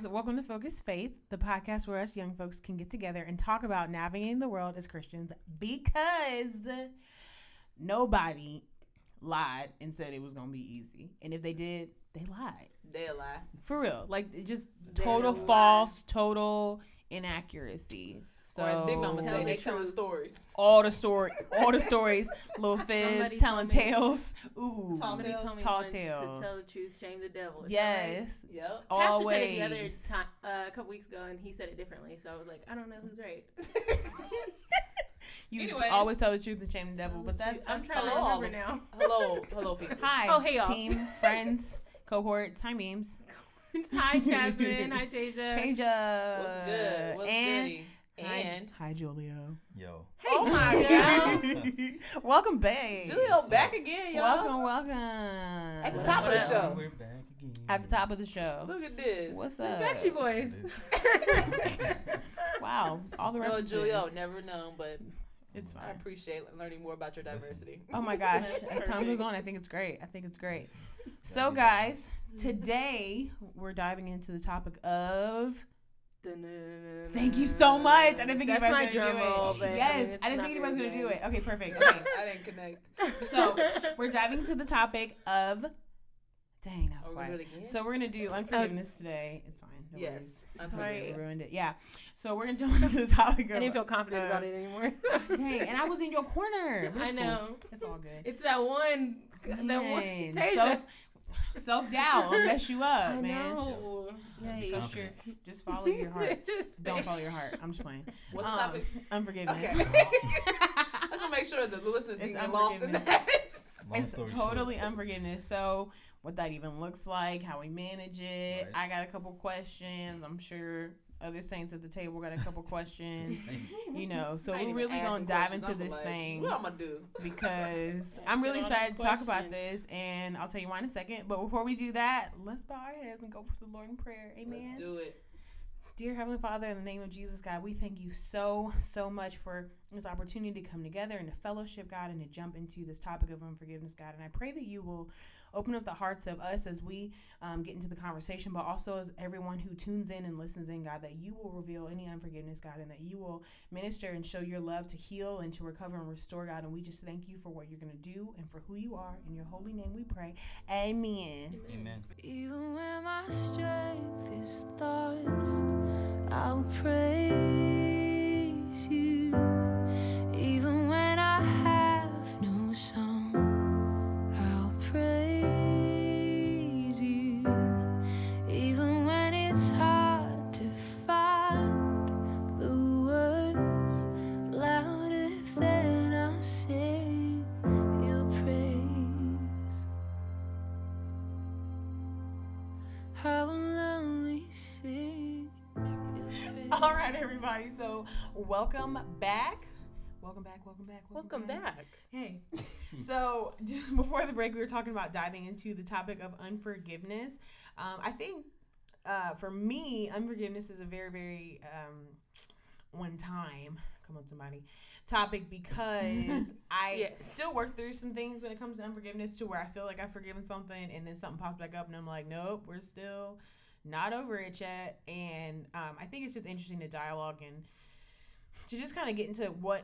guys, welcome to Focused Faith, the podcast where us young folks can get together and talk about navigating the world as Christians because nobody lied and said it was going to be easy. And if they did, they lied. They a lie. For real. Like just total lie. false, total inaccuracy. So or as Big Mama Tell say, the they telling stories. all the story, all the stories, little fibs, telling tales. Ooh, Tall tales. told Tall tales. to tell the truth, shame the devil. Is that right? yes, Yep. Pastor always. said it the other time, uh, a couple weeks ago, and he said it differently. So I was like, I don't know who's right. You Anyways. always tell the truth and shame the devil, but that's, I'm trying Hello, all remember now. hello, hello, people. Hi, Oh, hey, y'all. team, friends, cohorts. Hi, memes. Hi, Jazmine. Hi, Tasia. Tasia. What's good? What's and goody? Hi, And hi, Julio. Yo. Hey, Oh my Tasia. welcome, babe. Julio back again, y'all. Welcome, welcome. At the top of the show. We're back again. At the top of the show. Look at this. What's up? Backstreet Boys. Wow, all the No, references. Julio, never known, but It's I appreciate learning more about your diversity. Oh my gosh, as time goes on, I think it's great. I think it's great. So, guys, today we're diving into the topic of. Thank you so much. I didn't think That's anybody was gonna do it. roll, but, I mean, yes, I didn't think anybody was gonna do it. Okay, perfect. Okay, I didn't connect. so we're diving into the topic of. Dang, that was Are quiet. So we're gonna do unforgiveness today. It's fine. No yes. Sorry. Ruined it. Yeah. So we're gonna jump into the topic of. I didn't feel confident uh, about it anymore. Dang, and I was in your corner. I it's cool. know. It's all good. It's that one. That one. Tasia. self self doubt will mess you up, I man. know. Yikes. Trust your, just follow your heart. Just Don't say- follow your heart. I'm just playing. What's the Um, topic? Unforgiveness. Okay. I just want to make sure that the listeners It's didn't get lost in unforgiveness. that. It's totally short. unforgiveness. So, what that even looks like, how we manage it. Right. I got a couple questions. I'm sure other saints at the table got a couple questions. You know, so we're really gonna dive into I'm this like, thing. What I'm gonna do? because Yeah, I'm really excited to talk about this, and I'll tell you why in a second. But before we do that, let's bow our heads and go for the Lord in prayer. Amen. Let's do it. Dear Heavenly Father, in the name of Jesus, God, we thank you so, so much for this opportunity to come together and to fellowship, God, and to jump into this topic of unforgiveness, God. And I pray that you will open up the hearts of us as we um, get into the conversation, but also as everyone who tunes in and listens in, God, that you will reveal any unforgiveness, God, and that you will minister and show your love to heal and to recover and restore, God. And we just thank you for what you're going to do and for who you are. In your holy name we pray. Amen. Amen. Even when my strength is lost, I'll praise you. Even when I have no song, I'll praise right, everybody. So, welcome back. Welcome back. Welcome back. Welcome back. Hey. so, just before the break, we were talking about diving into the topic of unforgiveness. Um, I think uh, for me, unforgiveness is a very, very um, one time. Come on, somebody. Topic because I Yes. still work through some things when it comes to unforgiveness to where I feel like I've forgiven something and then something pops back up and I'm like, nope, we're still not over it yet. And um, I think it's just interesting to dialogue and to just kind of get into what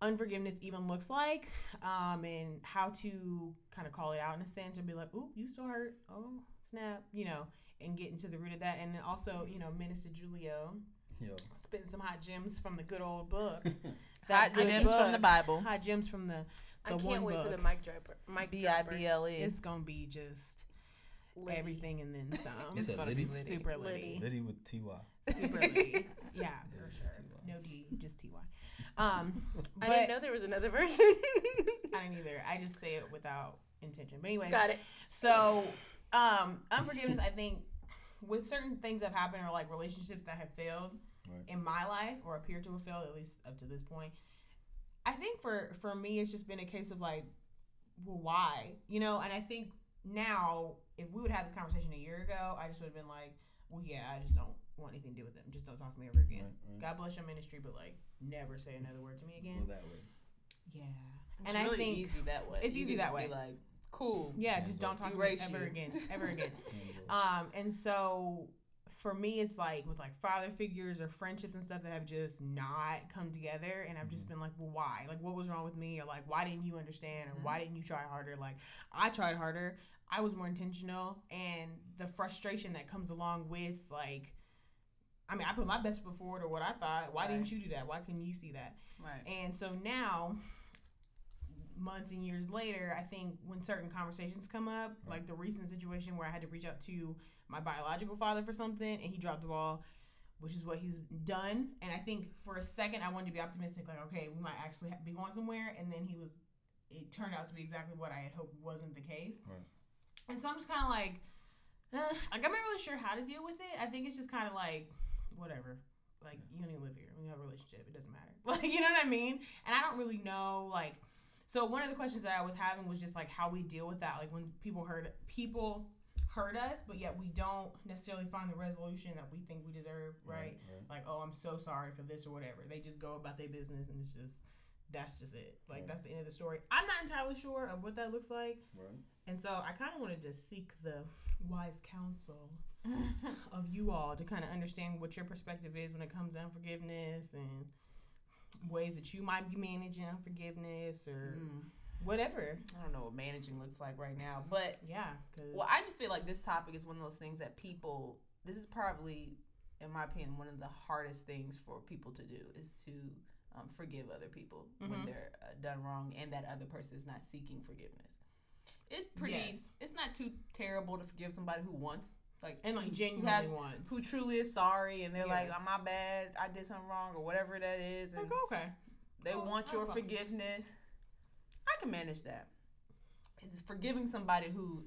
unforgiveness even looks like um, and how to kind of call it out in a sense and be like, ooh, you still hurt. Oh, snap, you know, and get into the root of that. And then also, you know, Minister Julio Yo. spitting some hot gems from the good old book. Hot good gems from the Bible. Hot gems from the, I can't one wait book. for the mic dropper. Mic B I dropper. B L E. It's going to be just Liddy. everything and then some. It's Is that gonna be Liddy? litty. Super Liddy. litty. Liddy with Ty. Super litty. Yeah, for sure. TY. No D, just TY. Um, I didn't know there was another version. I didn't either. I just say it without intention. But anyways, Got it. so um, unforgiveness. I think with certain things that have happened or like relationships that have failed Right. in my life or appear to have failed at least up to this point. I think for for me, it's just been a case of like, well, why? You know, and I think now if we would have this conversation a year ago, I just would have been like, well, yeah, I just don't want anything to do with them. Just don't talk to me ever again. Right, right. God bless your ministry, but like, never say another word to me Go again. that way. Yeah, It's and I really think easy that way. it's You easy that just be way. like, cool. yeah, Hands just don't talk to me ever you. again, ever again. Um, and so for me, it's like with like father figures or friendships and stuff that have just not come together, and I've just mm-hmm. been like, well, why? Like, what was wrong with me? Or like, why didn't you understand? Or why mm-hmm. didn't you try harder? Like, I tried harder. I was more intentional, and the frustration that comes along with like, I mean, I put my best foot forward or what I thought. Why didn't you do that? Why couldn't you see that? Right. And so now, months and years later, I think when certain conversations come up, like the recent situation where I had to reach out to my biological father for something and he dropped the ball, which is what he's done. And I think for a second, I wanted to be optimistic, like, okay, we might actually be going somewhere. And then he was, it turned out to be exactly what I had hoped wasn't the case. Right. And so I'm just kind of like, uh, like, I'm not really sure how to deal with it. I think it's just kind of like, whatever. Like, you don't even live here. We have a relationship. It doesn't matter. Like, you know what I mean? And I don't really know, like, so one of the questions that I was having was just like how we deal with that. Like when people heard people hurt us, but yet we don't necessarily find the resolution that we think we deserve, right? Like, oh, I'm so sorry for this or whatever. They just go about their business and it's just that's just it. Like Right. that's the end of the story. I'm not entirely sure of what that looks like. Right. And so I kind of wanted to seek the wise counsel of you all to kind of understand what your perspective is when it comes to unforgiveness and ways that you might be managing unforgiveness or Mm. Whatever. I don't know what managing looks like right now, but Yeah, because well, I just feel like this topic is one of those things that people. This is probably, in my opinion, one of the hardest things for people to do is to um, forgive other people when Mhm. they're uh, done wrong and that other person is not seeking forgiveness. It's pretty. Yes. It's not too terrible to forgive somebody who wants, like, and like who genuinely has- wants. who truly is sorry and they're Yeah. like, "Oh my bad, I did something wrong" or whatever that is, and like okay, they Oh, want your forgiveness. I can manage that. It's forgiving somebody who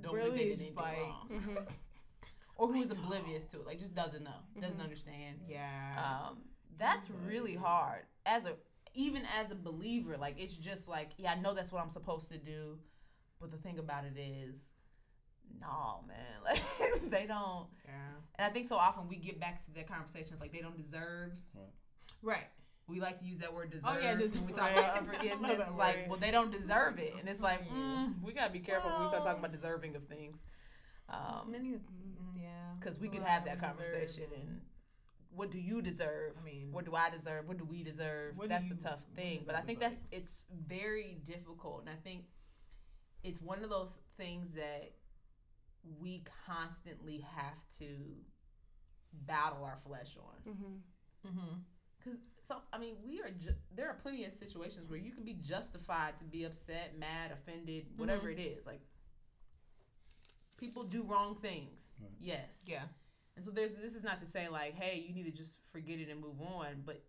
don't Really think they did anything like- wrong, Mm-hmm. or who's oblivious to it, like just doesn't know, doesn't Mhm. understand. yeah, Um, that's Right. really hard as a even as a believer. Like it's just like, yeah, I know that's what I'm supposed to do, but the thing about it is, no, man, like they don't. yeah, And I think so often we get back to that conversation like they don't deserve. right. We like to use that word deserve Oh, yeah, des- when we talk about unforgiveness. It's like, word. well, they don't deserve it, and it's like, Yeah. mm, we gotta be careful when we start talking about deserving of things, um, many, mm, yeah, because we could have that them deserve conversation. And what do you deserve? I mean, What do I deserve? What do we deserve? Do that's you- a tough thing, but I think that's it's very difficult, and I think it's one of those things that we constantly have to battle our flesh on. Mm-hmm. mm-hmm. Cause so I mean we are ju- there are plenty of situations where you can be justified to be upset, mad, offended, whatever Mm-hmm. it is. Like people do wrong things. Right. Yes. yeah, And so there's this is not to say like, hey, you need to just forget it and move on, but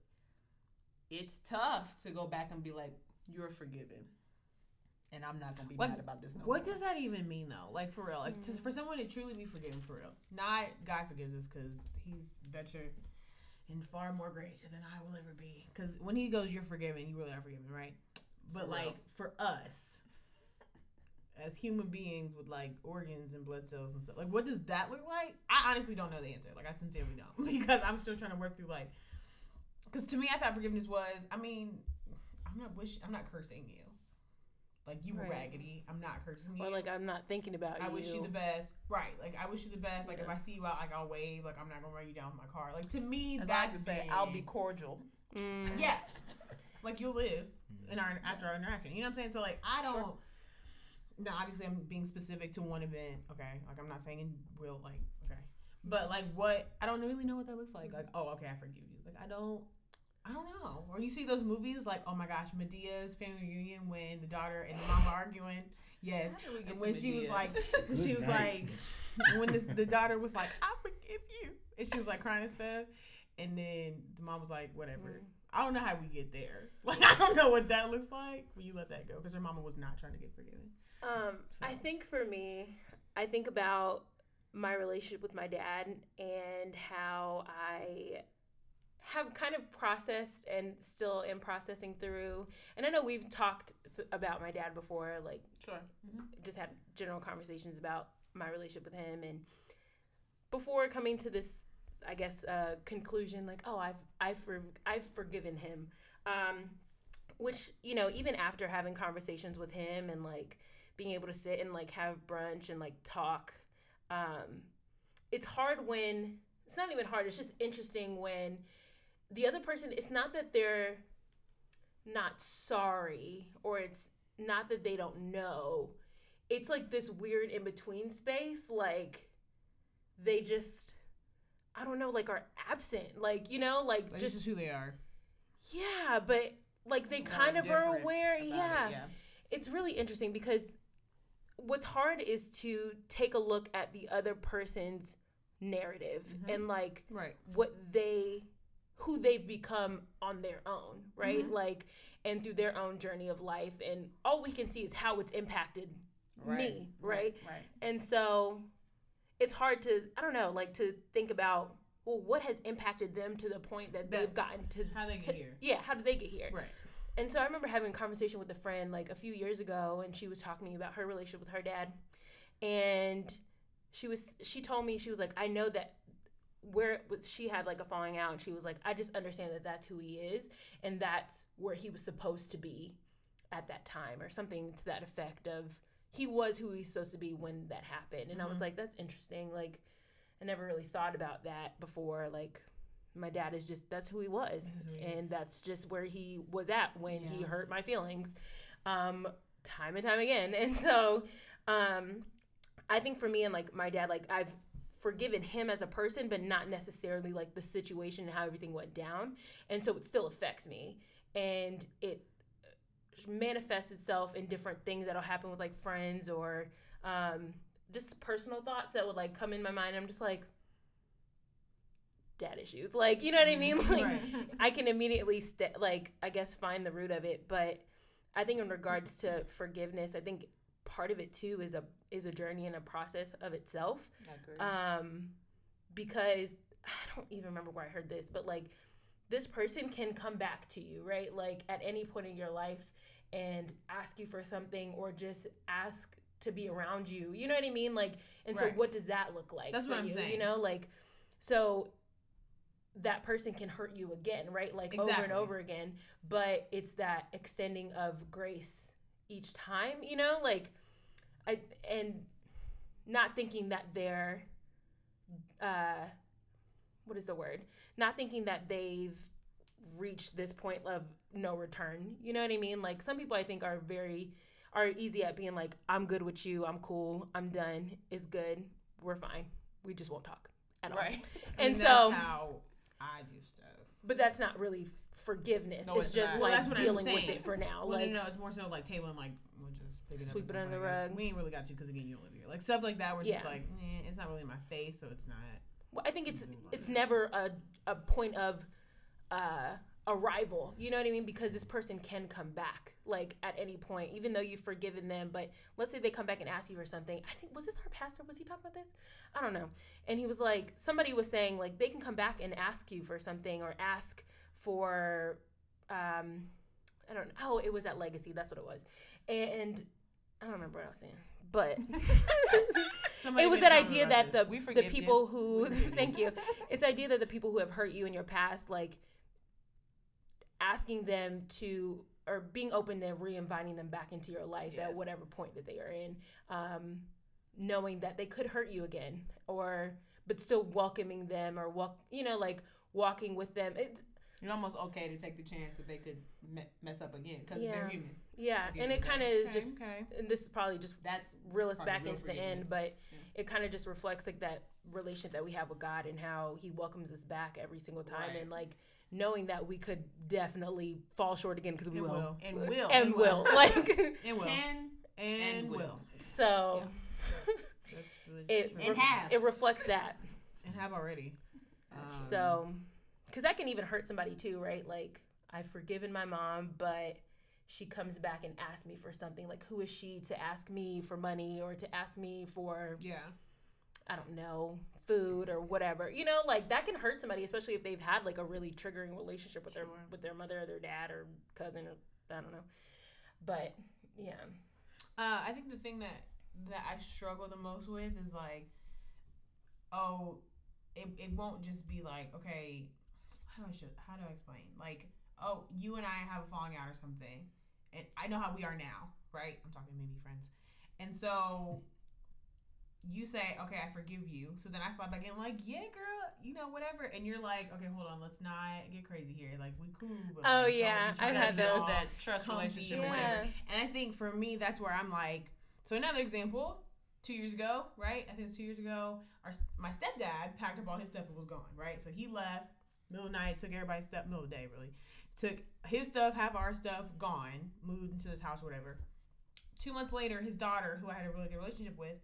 it's tough to go back and be like, you're forgiven. And I'm not gonna be What- mad about this no What more. does that even mean though? Like for real, like Mm. just for someone to truly be forgiven for real. Not God forgives us because He's better and far more gracious than I will ever be. Because when He goes, "You're forgiven," you really are forgiven, right? But For real. like for us, as human beings with like organs and blood cells and stuff, like what does that look like? I honestly don't know the answer. Like I sincerely don't because I'm still trying to work through like. Because to me, I thought forgiveness was. I mean, I'm not wish. I'm not cursing you. Like you were Right. raggedy. I'm not cursing you. Or like I'm not thinking about it. I you. wish you the best. Right. Like I wish you the best. Like if I see you out, like I'll wave. Like I'm not gonna run you down with my car. Like to me, As I like that's to say, big. I'll be cordial. Mm. Yeah. Like you'll live in our after our interaction. You know what I'm saying? So like I don't. Sure. No, obviously I'm being specific to one event. Okay. Like I'm not saying in real like okay. But like what I don't really know what that looks like. Like oh okay I forgive you. Like I don't. I don't know. Or you see those movies like oh my gosh Madea's family reunion when the daughter and the mom are arguing. Yes. How did we get And when she was like, she was night. like, when this, the daughter was like, I forgive you. And she was like crying and stuff. And then the mom was like, whatever. I don't know how we get there. Like, I don't know what that looks like when you let that go. Because her mama was not trying to get forgiven. Um, I think for me, I think about my relationship with my dad and how I have kind of processed and still am processing through. And I know we've talked th- about my dad before, like sure. just had general conversations about my relationship with him and before coming to this i guess uh, conclusion like oh i've i've for, i've forgiven him um, which you know even after having conversations with him and like being able to sit and like have brunch and like talk um, it's hard when it's not even hard. It's just interesting when the other person. It's not that they're not sorry or it's not that they don't know. It's like this weird in between space. Like they just, I don't know, like are absent. Like you know, like Like, just this is who they are. yeah, but like they kind of are aware. about it, Yeah. yeah. It's really interesting because what's hard is to take a look at the other person's narrative Mhm. and like Right. what they who they've become on their own, right? Mhm. Like and through their own journey of life and all we can see is how it's impacted me, right? Right. And so it's hard to I don't know, like to think about well, what has impacted them to the point that That- they've gotten to How they get to- here. Yeah, how did they get here? Right. And so I remember having a conversation with a friend like a few years ago, and she was talking to me about her relationship with her dad, and she was she told me she was like, I know that where she had like a falling out, and she was like, I just understand that that's who he is, and that's where he was supposed to be at that time, or something to that effect of he was who he's supposed to be when that happened, and I was Mhm. like, that's interesting, like. I never really thought about that before. Like, my dad is just that's who he was, This is who he is. and that's just where he was at when he hurt my feelings, um, time and time again. And so, um, I think for me and like my dad, like I've forgiven him as a person, but not necessarily like the situation and how everything went down, and so it still affects me, and it manifests itself in different things that'll happen with like friends or um, just personal thoughts that would like come in my mind. I'm just like dad issues, like you know what I mean? Like Right. I can immediately st- like I guess find the root of it, but I think in regards to forgiveness, I think part of it too is a is a journey and a process of itself um, because I don't even remember where I heard this, but like this person can come back to you, right? Like at any point in your life and ask you for something or just ask to be around you. You know what I mean? Like, and so what does that look like? That's for what I'm you? You know, like, so that person can hurt you again, right? Like over and over again. But it's that extending of grace each time, you know, like and not thinking that they're uh what is the word? Not thinking that they've reached this point of no return. You know what I mean? Like some people I think are very are easy at being like, I'm good with you, I'm cool, I'm done, it's good, we're fine. We just won't talk at all. right. And And so that's how I do stuff. but that's not really forgiveness. No, it's, it's just not. Like that's what I'm dealing with it for now. Well, like no, no, it's more so like tabling, like we'll just pick it up Sweep it under the rug. We ain't really got to because again, you don't live here. Like stuff like that, where it's just like, eh, it's not really in my face, so it's not. Well, I think it's it's never a, a point of uh, arrival. You know what I mean? Because this person can come back like at any point, even though you've forgiven them. But let's say they come back and ask you for something. I think was this our pastor? Was he talking about this? I don't know. And he was like, somebody was saying like they can come back and ask you for something or ask for, um, I don't know. Oh, it was at Legacy. That's what it was. And I don't remember what I was saying, but. It was that idea that the this. The forgive you. people who We forgive you. thank you it's the idea that the people who have hurt you in your past like asking them to or being open to re-inviting them back into your life at whatever point that they are in um, knowing that they could hurt you again or but still welcoming them or walk you know like walking with them it, It's almost okay to take the chance that they could me- mess up again because Yeah. they're human. Yeah and it kind of is Okay, just okay. and this is probably just That's reel us back into the end, but Yeah. it kind of just reflects like that relationship that we have with God and how He welcomes us back every single time, Right. and like knowing that we could definitely fall short again because we will. will. and will and And will will. like It will. can and, and will. will. so. That's the It truth. And have. it reflects that. and have already. Um, so, because that can even hurt somebody too, right? Like I've forgiven my mom, but she comes back and asks me for something. Like who is she to ask me for money or to ask me for yeah, I don't know, food or whatever. You know, like that can hurt somebody, especially if they've had like a really triggering relationship with their with their mother or their dad or cousin or I don't know. But yeah. uh, I think the thing that that I struggle the most with is like, oh, it, it won't just be like, okay, how do I show, how do I explain? Like, oh, you and I have a falling out or something, and I know how we are now, right? I'm talking to maybe friends, and so you say, okay, I forgive you. So then I slap back in, like, yeah, girl, you know, whatever. And you're like, okay, hold on, let's not get crazy here. Like, we cool. But Oh, like, yeah, I've to had those. that trust comfy relationship or or whatever. And I think for me, that's where I'm like, so another example, two years ago, right? I think it's two years ago. Our my stepdad packed up all his stuff and was gone, right? So he left middle of the night, took everybody's stuff, middle of the day, really. Took his stuff, half our stuff, gone, moved into this house, or whatever. Two months later, his daughter, who I had a really good relationship with,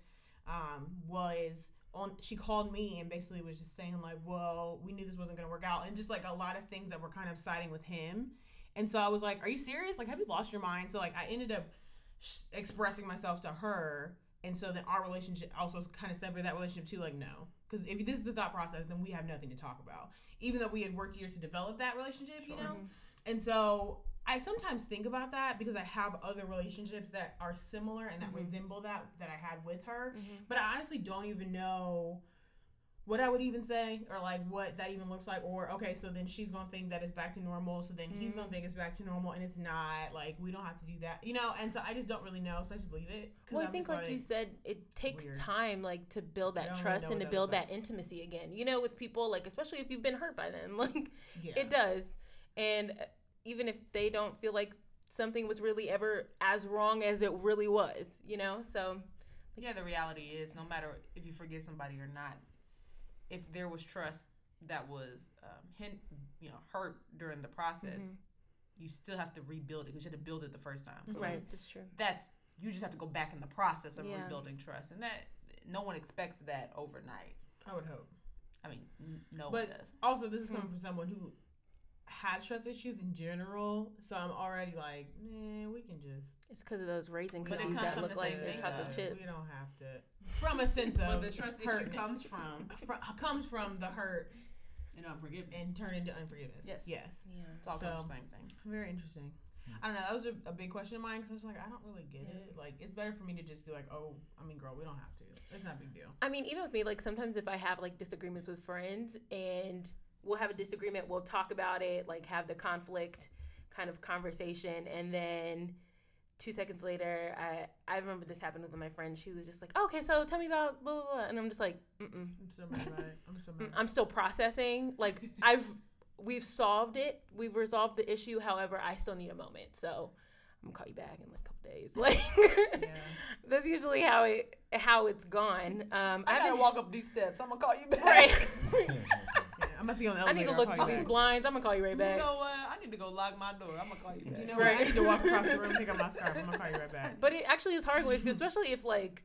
um, was on. She called me and basically was just saying like, "Well, we knew this wasn't gonna work out," and just like a lot of things that were kind of siding with him. And so I was like, "Are you serious? Like, have you lost your mind?" So like, I ended up sh- expressing myself to her, and so then our relationship also kind of severed that relationship too. Like, no, because if this is the thought process, then we have nothing to talk about. Even though we had worked years to develop that relationship, you know. And so I sometimes think about that because I have other relationships that are similar and that Mhm. resemble that that I had with her. Mhm. But I honestly don't even know what I would even say or like what that even looks like. Or okay, so then she's gonna think that it's back to normal. So then he's gonna think it's back to normal, and it's not. Like we don't have to do that, you know. And so I just don't really know. So I just leave it. Well, I I'm think, just like, you said, it takes weird. time, like, to build that don't really trust and to that build that intimacy again. You know, with people, like, especially if you've been hurt by them, like, yeah. it does. And uh, even if they don't feel like something was really ever as wrong as it really was, you know. So Yeah, the reality is, no matter if you forgive somebody or not, if there was trust that was um, hint, you know, hurt during the process, Mhm. you still have to rebuild it because you had to build it the first time. So right, that's true. That's you just have to go back in the process of Yeah. rebuilding trust, and that no one expects that overnight. I would hope. I mean, n- no But one does. Also, this is coming from someone who has trust issues in general. So I'm already like, man, we can just. It's because of those raisin we it cookies comes that look like same the thing, chocolate though. chip. We don't have to. From a sense But of the trust hurt, issue comes from fr- comes from the hurt you know forgiveness. and turn into unforgiveness. Yes. Yes. Yeah. it's all so- the same thing. Very interesting. Hmm. I don't know. That was a, a big question of mine because I was like, I don't really get it. Like, it's better for me to just be like, oh, I mean, girl, we don't have to. It's not a big deal. I mean, even with me, like sometimes if I have like disagreements with friends and we'll have a disagreement, we'll talk about it, like have the conflict kind of conversation, and then two seconds later, I I remember this happened with my friend. She was just like, okay, so tell me about blah blah, blah. and I'm just like, mm mm. I'm still mad. I'm still mad. I'm still processing. Like I've we've solved it, we've resolved the issue. However, I still need a moment, so. I'm gonna call you back in like a couple days. Like Yeah. that's usually how it how it's gone. Um, I gotta haven't- walk up these steps. I'm gonna call you back. Right. Yeah, I'm about to get on the I need to look call through these back. blinds. I'm gonna call you right back. You back. know what? I need to go lock my door. I'm gonna call you back. You know what? I need to walk across the room, take out my scarf. I'm gonna call you right back. But it actually is hard with, especially if like,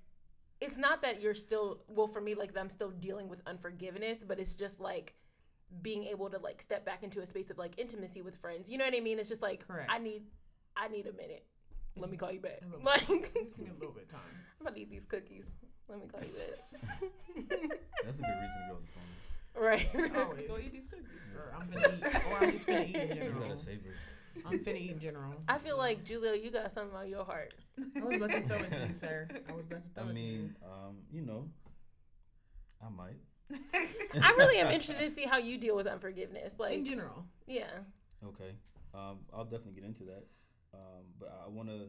it's not that you're still. Well, for me, like I'm still dealing with unforgiveness, but it's just like being able to like step back into a space of like intimacy with friends. You know what I mean? It's just like Correct. I need, I need a minute. Let me call you back. A little bit. Like I'm Just give me a little bit of time. I'm gonna eat these cookies. Let me call you back. That's a good reason to go off the phone. Right. Always. Go eat these cookies. Or I'm finna eat. Or I'm just finna eat in You general. gotta savor it. I'm finna eat in general. I feel like Julio, you got something on your heart. I was about to throw it to you, sir. I was about to throw I it to you. I mean, um, you know, I might. I really am interested to see how you deal with unforgiveness. like in general. yeah. Okay. Um, I'll definitely get into that. Um, but I want to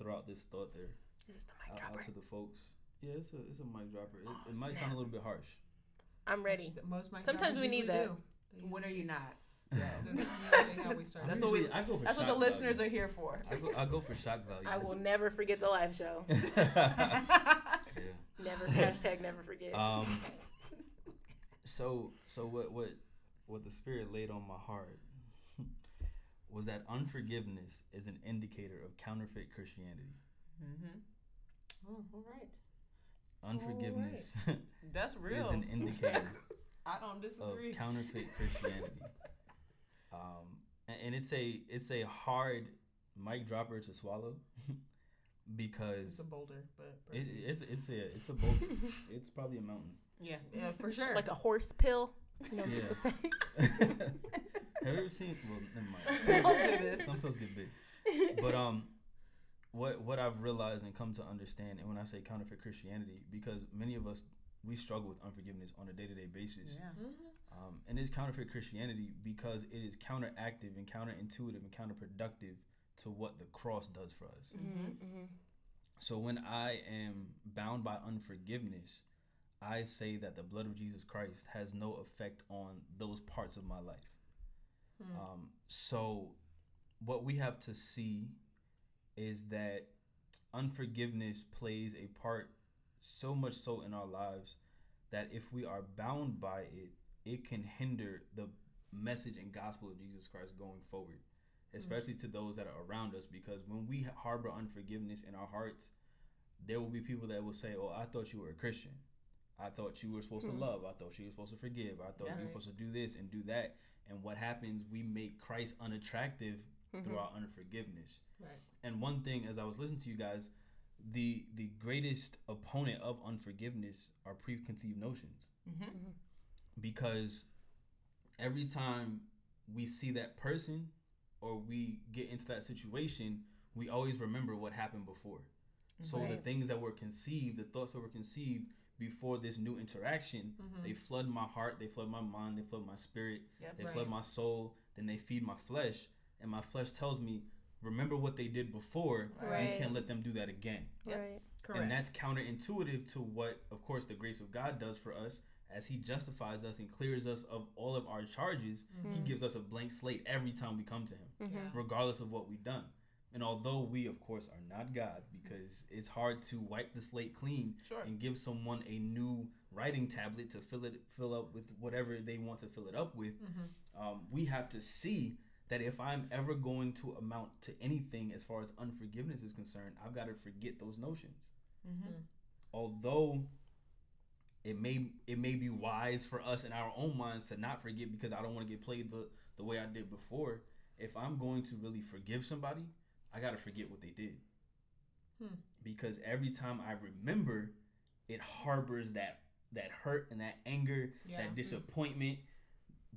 throw out this thought there This is the mic out, dropper. out to the folks. Yeah, it's a it's a mic dropper. It, Oh, it might snap. sound a little bit harsh. I'm ready. Most mic Sometimes we need usually that. do. When are you not? That's usually how we start. That's what we- I go for That's what the shock listeners are here for. I go, I go for shock value. I will never forget the live show. yeah. Never hashtag never forget. Um. So so what what what the spirit laid on my heart was that unforgiveness is an indicator of counterfeit Christianity. hmm Oh, all right. Unforgiveness That's real. is an indicator I don't disagree. of counterfeit Christianity. Um, and, and it's a it's a hard mic dropper to swallow because It's a boulder, but it, it's it's a it's a boulder. it's probably a mountain. yeah. yeah, for sure. like a horse pill. You know what Yeah. Have you ever seen? Well, never mind. Don't do this. Some pills get big. But um, what what I've realized and come to understand, and when I say counterfeit Christianity, because many of us we struggle with unforgiveness on a day to day basis, Yeah. Mhm. um, and it's counterfeit Christianity because it is counteractive and counterintuitive and counterproductive to what the cross does for us. Mhm, mhm. So when I am bound by unforgiveness, I say that the blood of Jesus Christ has no effect on those parts of my life. Hmm. Um, so what we have to see is that unforgiveness plays a part so much so in our lives that if we are bound by it, it can hinder the message and gospel of Jesus Christ going forward, especially to those that are around us. Because when we harbor unforgiveness in our hearts, there will be people that will say, "Oh, I thought you were a Christian. I thought you were supposed to hmm. love. I thought you were supposed to forgive. I thought Yeah. you were supposed to do this and do that." And what happens? We make Christ unattractive through our unforgiveness. Right. And one thing, as I was listening to you guys, the the greatest opponent of unforgiveness are preconceived notions Mm-hmm. because every time we see that person or we get into that situation, we always remember what happened before. So the things that were conceived, the thoughts that were conceived before this new interaction, Mhm. they flood my heart, they flood my mind, they flood my spirit, Yep. they Right. flood my soul, then they feed my flesh, and my flesh tells me, remember what they did before. Right. You can't let them do that again. Yep. Right. Correct. And that's counterintuitive to what, of course, the grace of God does for us as He justifies us and clears us of all of our charges. He gives us a blank slate every time we come to Him, Yeah. regardless of what we've done. And although we, of course, are not God, because it's hard to wipe the slate clean Sure. and give someone a new writing tablet to fill it fill up with whatever they want to fill it up with, Mm-hmm. um, we have to see that if I'm ever going to amount to anything as far as unforgiveness is concerned, I've got to forget those notions. Mm-hmm. Although it may it may be wise for us in our own minds to not forget because I don't want to get played the the way I did before. If I'm going to really forgive somebody, I got to forget what they did. Hmm. Because every time I remember, it harbors that that hurt and that anger, Yeah. that disappointment,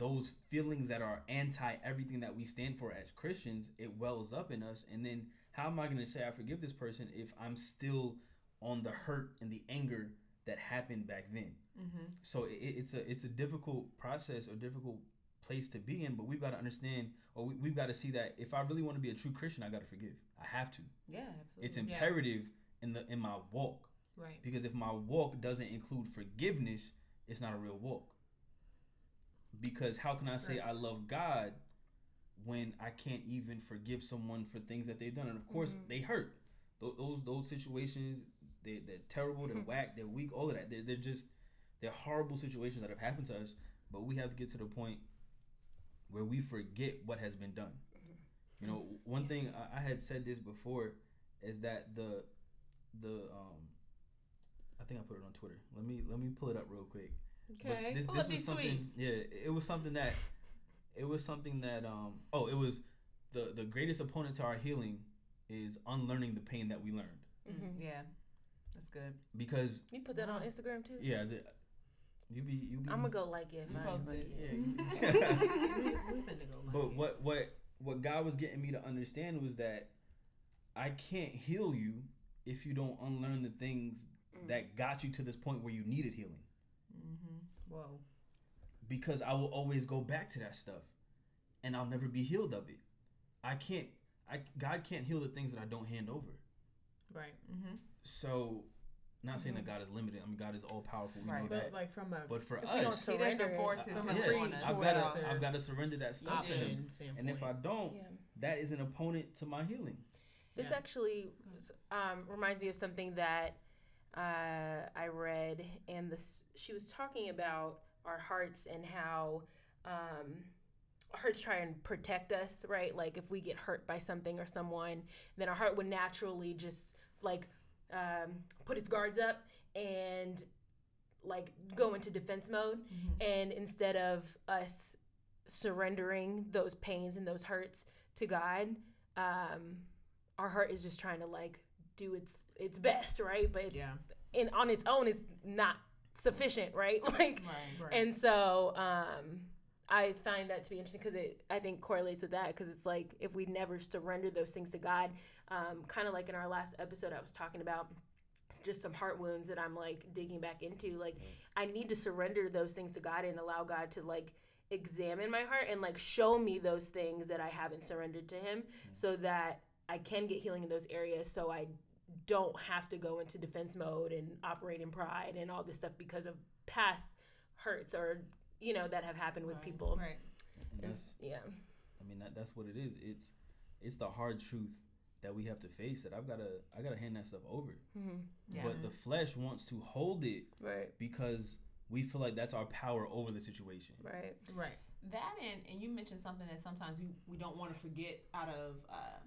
those feelings that are anti everything that we stand for as Christians, it wells up in us. And then how am I going to say I forgive this person if I'm still on the hurt and the anger that happened back then? Mm-hmm. So it, it's a it's a difficult process or difficult place to be in, but we've got to understand or we, we've got to see that if I really want to be a true Christian, I got to forgive. I have to. Yeah. Absolutely. It's Yeah. imperative in the in my walk Right. because if my walk doesn't include forgiveness, it's not a real walk. Because how can I say Right. I love God when I can't even forgive someone for things that they've done? And of course, Mhm. they hurt. Those those, those situations, they they're terrible, they're whack, they're weak, all of that. They're, they're just they're horrible situations that have happened to us. But we have to get to the point where we forget what has been done. You know, one thing I, I had said this before is that the the um I think I put it on Twitter. Let me let me pull it up real quick. But Okay. this, Pull this up was these something. tweets. Yeah, it was something that it was something that um oh it was the the greatest opponent to our healing is unlearning the pain that we learned Mhm. Yeah. That's good. because You put that on Instagram too. yeah the, you be you be I'm gonna go like it. If You I ain't post like it. it. Yeah. we, we finna go like But it. what what what God was getting me to understand was that I can't heal you if you don't unlearn the things Mm. that got you to this point where you needed healing. Mm-hmm. Because I will always go back to that stuff and I'll never be healed of it. I can't I God can't heal the things that I don't hand over. Right. Mm-hmm. So not saying that God is limited. I mean God is all powerful. We Right. know But that. like from a But for If we don't us, he doesn't force I- his I- from yeah, a free I've got to I've got to surrender that stuff to him. And if I don't, Yeah. that is an opponent to my healing. This Yeah. actually um, reminds me of something that uh, I read, and this she was talking about our hearts and how um, our hearts try and protect us, right? Like if we get hurt by something or someone, then our heart would naturally just like um, put its guards up and like go into defense mode. Mhm. And instead of us surrendering those pains and those hurts to God, um, our heart is just trying to like do its its best, right? But it's yeah. in on its own, it's not sufficient, right? Like, Right. Right. and so um, I find that to be interesting because it I think correlates with that because it's like if we never surrender those things to God, um, kind of like in our last episode, I was talking about just some heart wounds that I'm like digging back into. Like I need to surrender those things to God and allow God to like examine my heart and like show me those things that I haven't surrendered to Him, so that I can get healing in those areas. So I don't have to go into defense mode and operate in pride and all this stuff because of past hurts or you know that have happened with Right. people. Right. And And- that's, yeah. I mean, that, that's what it is. It's it's the hard truth that we have to face. That I've gotta I gotta hand that stuff over. hmm Yeah. But the flesh wants to hold it Right. because we feel like that's our power over the situation. Right. Right. That and and you mentioned something that sometimes we, we don't want to forget out of uh,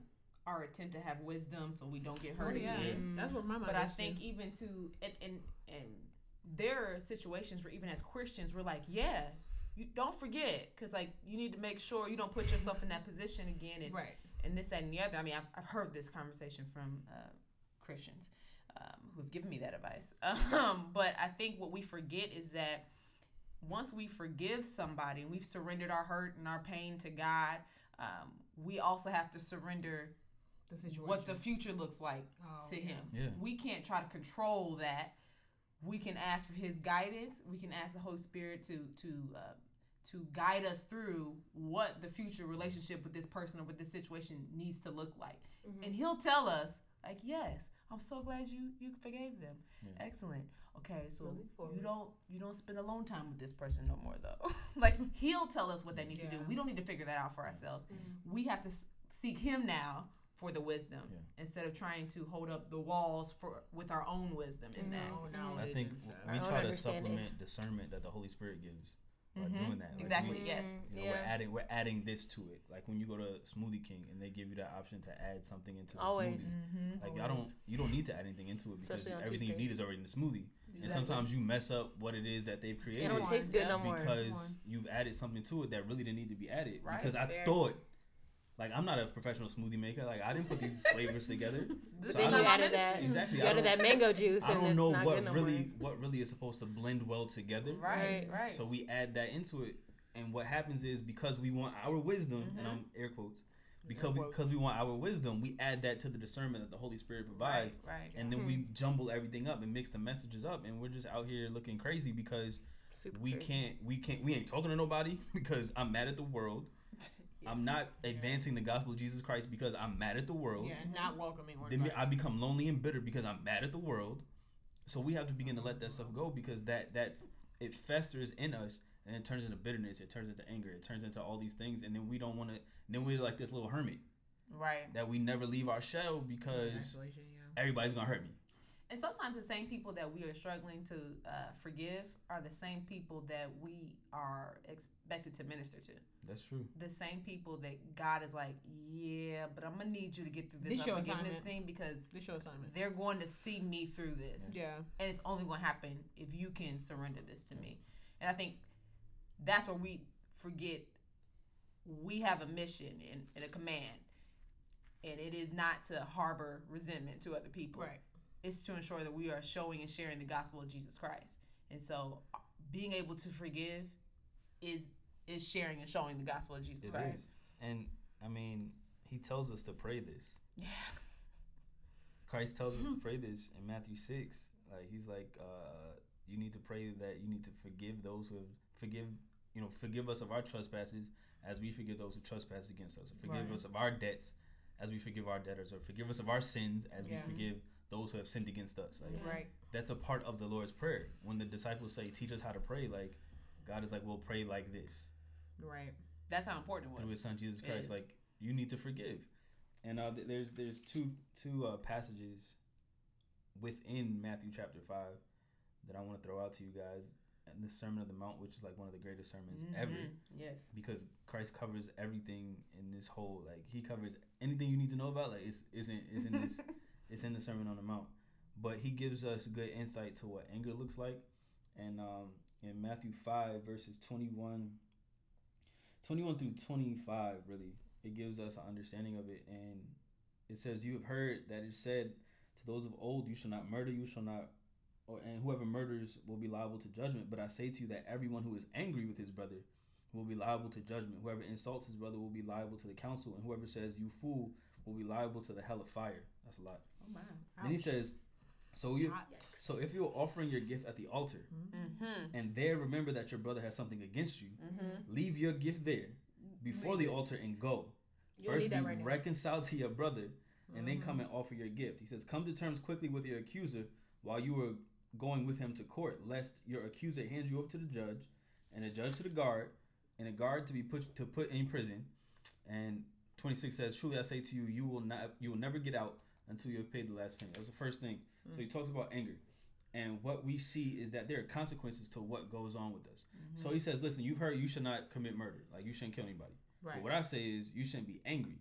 our attempt to have wisdom so we don't get hurt Oh, yeah. again. That's what my mother. But I used to think even to and and and there are situations where even as Christians we're like, yeah, you don't forget because like you need to make sure you don't put yourself in that position again and right. and this that, and the other. I mean, I've, I've heard this conversation from uh, Christians um, who've given me that advice. Um, but I think what we forget is that once we forgive somebody and we've surrendered our hurt and our pain to God, um, we also have to surrender The situation. what the future looks like Oh, to yeah. Him. Yeah. We can't try to control that. We can ask for His guidance. We can ask the Holy Spirit to to uh, to guide us through what the future relationship with this person or with this situation needs to look like, Mhm. and He'll tell us like, "Yes, I'm so glad you you forgave them. Yeah. Excellent. Okay, so you don't you don't spend alone time with this person no more though. like He'll tell us what they need to do. We don't need to figure that out for ourselves. Mhm. We have to s- seek Him now for the wisdom Yeah. instead of trying to hold up the walls for with our own wisdom in that. Oh, Mhm. I think and stuff. we try to understanding. supplement discernment that the Holy Spirit gives by Mhm. doing that. Like, Exactly. we- yes. You know, yeah. we're adding we're adding this to it. Like when you go to Smoothie King and they give you that option to add something into the Always. smoothie. Mm-hmm. Like I don't you don't need to add anything into it because everything you need is already in the smoothie. And sometimes you mess up what it is that they've It created don't taste good no more. because you've added something to it that really didn't need to be added. Right. Because I Fair. thought like I'm not a professional smoothie maker. Like I didn't put these flavors together. This So is I then you don't- added that. Exactly. You added that mango juice. I don't it's know not what good no really more. what really is supposed to blend well together. Right, Right. right. So we add that into it, and what happens is because we want our wisdom, and Mhm. I'm air quotes, because we, quotes. because we want our wisdom, we add that to the discernment that the Holy Spirit provides, right, right. and then we jumble everything up and mix the messages up, and we're just out here looking crazy because Super we crazy. can't we can't we ain't talking to nobody because I'm mad at the world. I'm not advancing the gospel of Jesus Christ because I'm mad at the world. Yeah, not welcoming or Then inviting. I become lonely and bitter because I'm mad at the world. So we have to begin to let that stuff go because that that it festers in us and it turns into bitterness, it turns into anger, it turns into all these things, and then we don't want to. Then we're like this little hermit right. that we never leave our shell because yeah. everybody's gonna hurt me. And sometimes the same people that we are struggling to uh, forgive are the same people that we are expected to minister to. That's true. The same people that God is like, yeah, but I'm gonna need you to get through this, This your unforgiveness assignment. thing because This your assignment. they're going to see me through this. Yeah. and it's only going to happen if you can surrender this to me and i think that's where we forget we have a mission and, and a command and it is not to harbor resentment to other people Right. It's to ensure that we are showing and sharing the gospel of jesus christ and so uh, being able to forgive is is sharing and showing the gospel of jesus It christ is. And I mean, he tells us to pray this. yeah Christ tells us to pray this in Matthew six. Like he's like, uh, you need to pray that you need to forgive those who have forgive, you know, forgive us of our trespasses as we forgive those who trespass against us. Or forgive Right. us of our debts as we forgive our debtors. Or forgive us of our sins as Yeah. we forgive those who have sinned against us. Like Yeah. Right. that's a part of the Lord's prayer. When the disciples say, "Teach us how to pray," like God is like, "We'll pray like this." Right. that's how important it through his son Jesus Christ. Like you need to forgive, and uh, th- there's there's two two uh, passages within Matthew chapter five that I want to throw out to you guys. And the Sermon of the Mount, which is like one of the greatest sermons ever, Mhm. yes because Christ covers everything in this whole like he covers anything you need to know about. Like it's isn't is in this it's in the Sermon on the Mount, but he gives us good insight to what anger looks like, and um, in Matthew five verses 21, 21 through twenty five, really, it gives us an understanding of it, and it says, "You have heard that it said to those of old, You shall not murder, you shall not." Or, and whoever murders will be liable to judgment. But I say to you that everyone who is angry with his brother will be liable to judgment. Whoever insults his brother will be liable to the council, and whoever says you fool will be liable to the hell of fire. That's a lot. Oh my Then he says, so you so if you're offering your gift at the altar mm-hmm and there remember that your brother has something against you, mm-hmm leave your gift there before the altar and go. You don't First be that right now. reconciled to your brother, and then come and offer your gift. He says, Come to terms quickly with your accuser while you are going with him to court, lest your accuser hands you over to the judge, and the judge to the guard, and the guard to be put to put in prison. And 26 says, Truly I say to you, you will not you will never get out until you have paid the last penny. That was the first thing. So he talks about anger. And what we see is that there are consequences to what goes on with us. So he says, Listen, you've heard you should not commit murder. Like you shouldn't kill anybody. Right. But what I say is you shouldn't be angry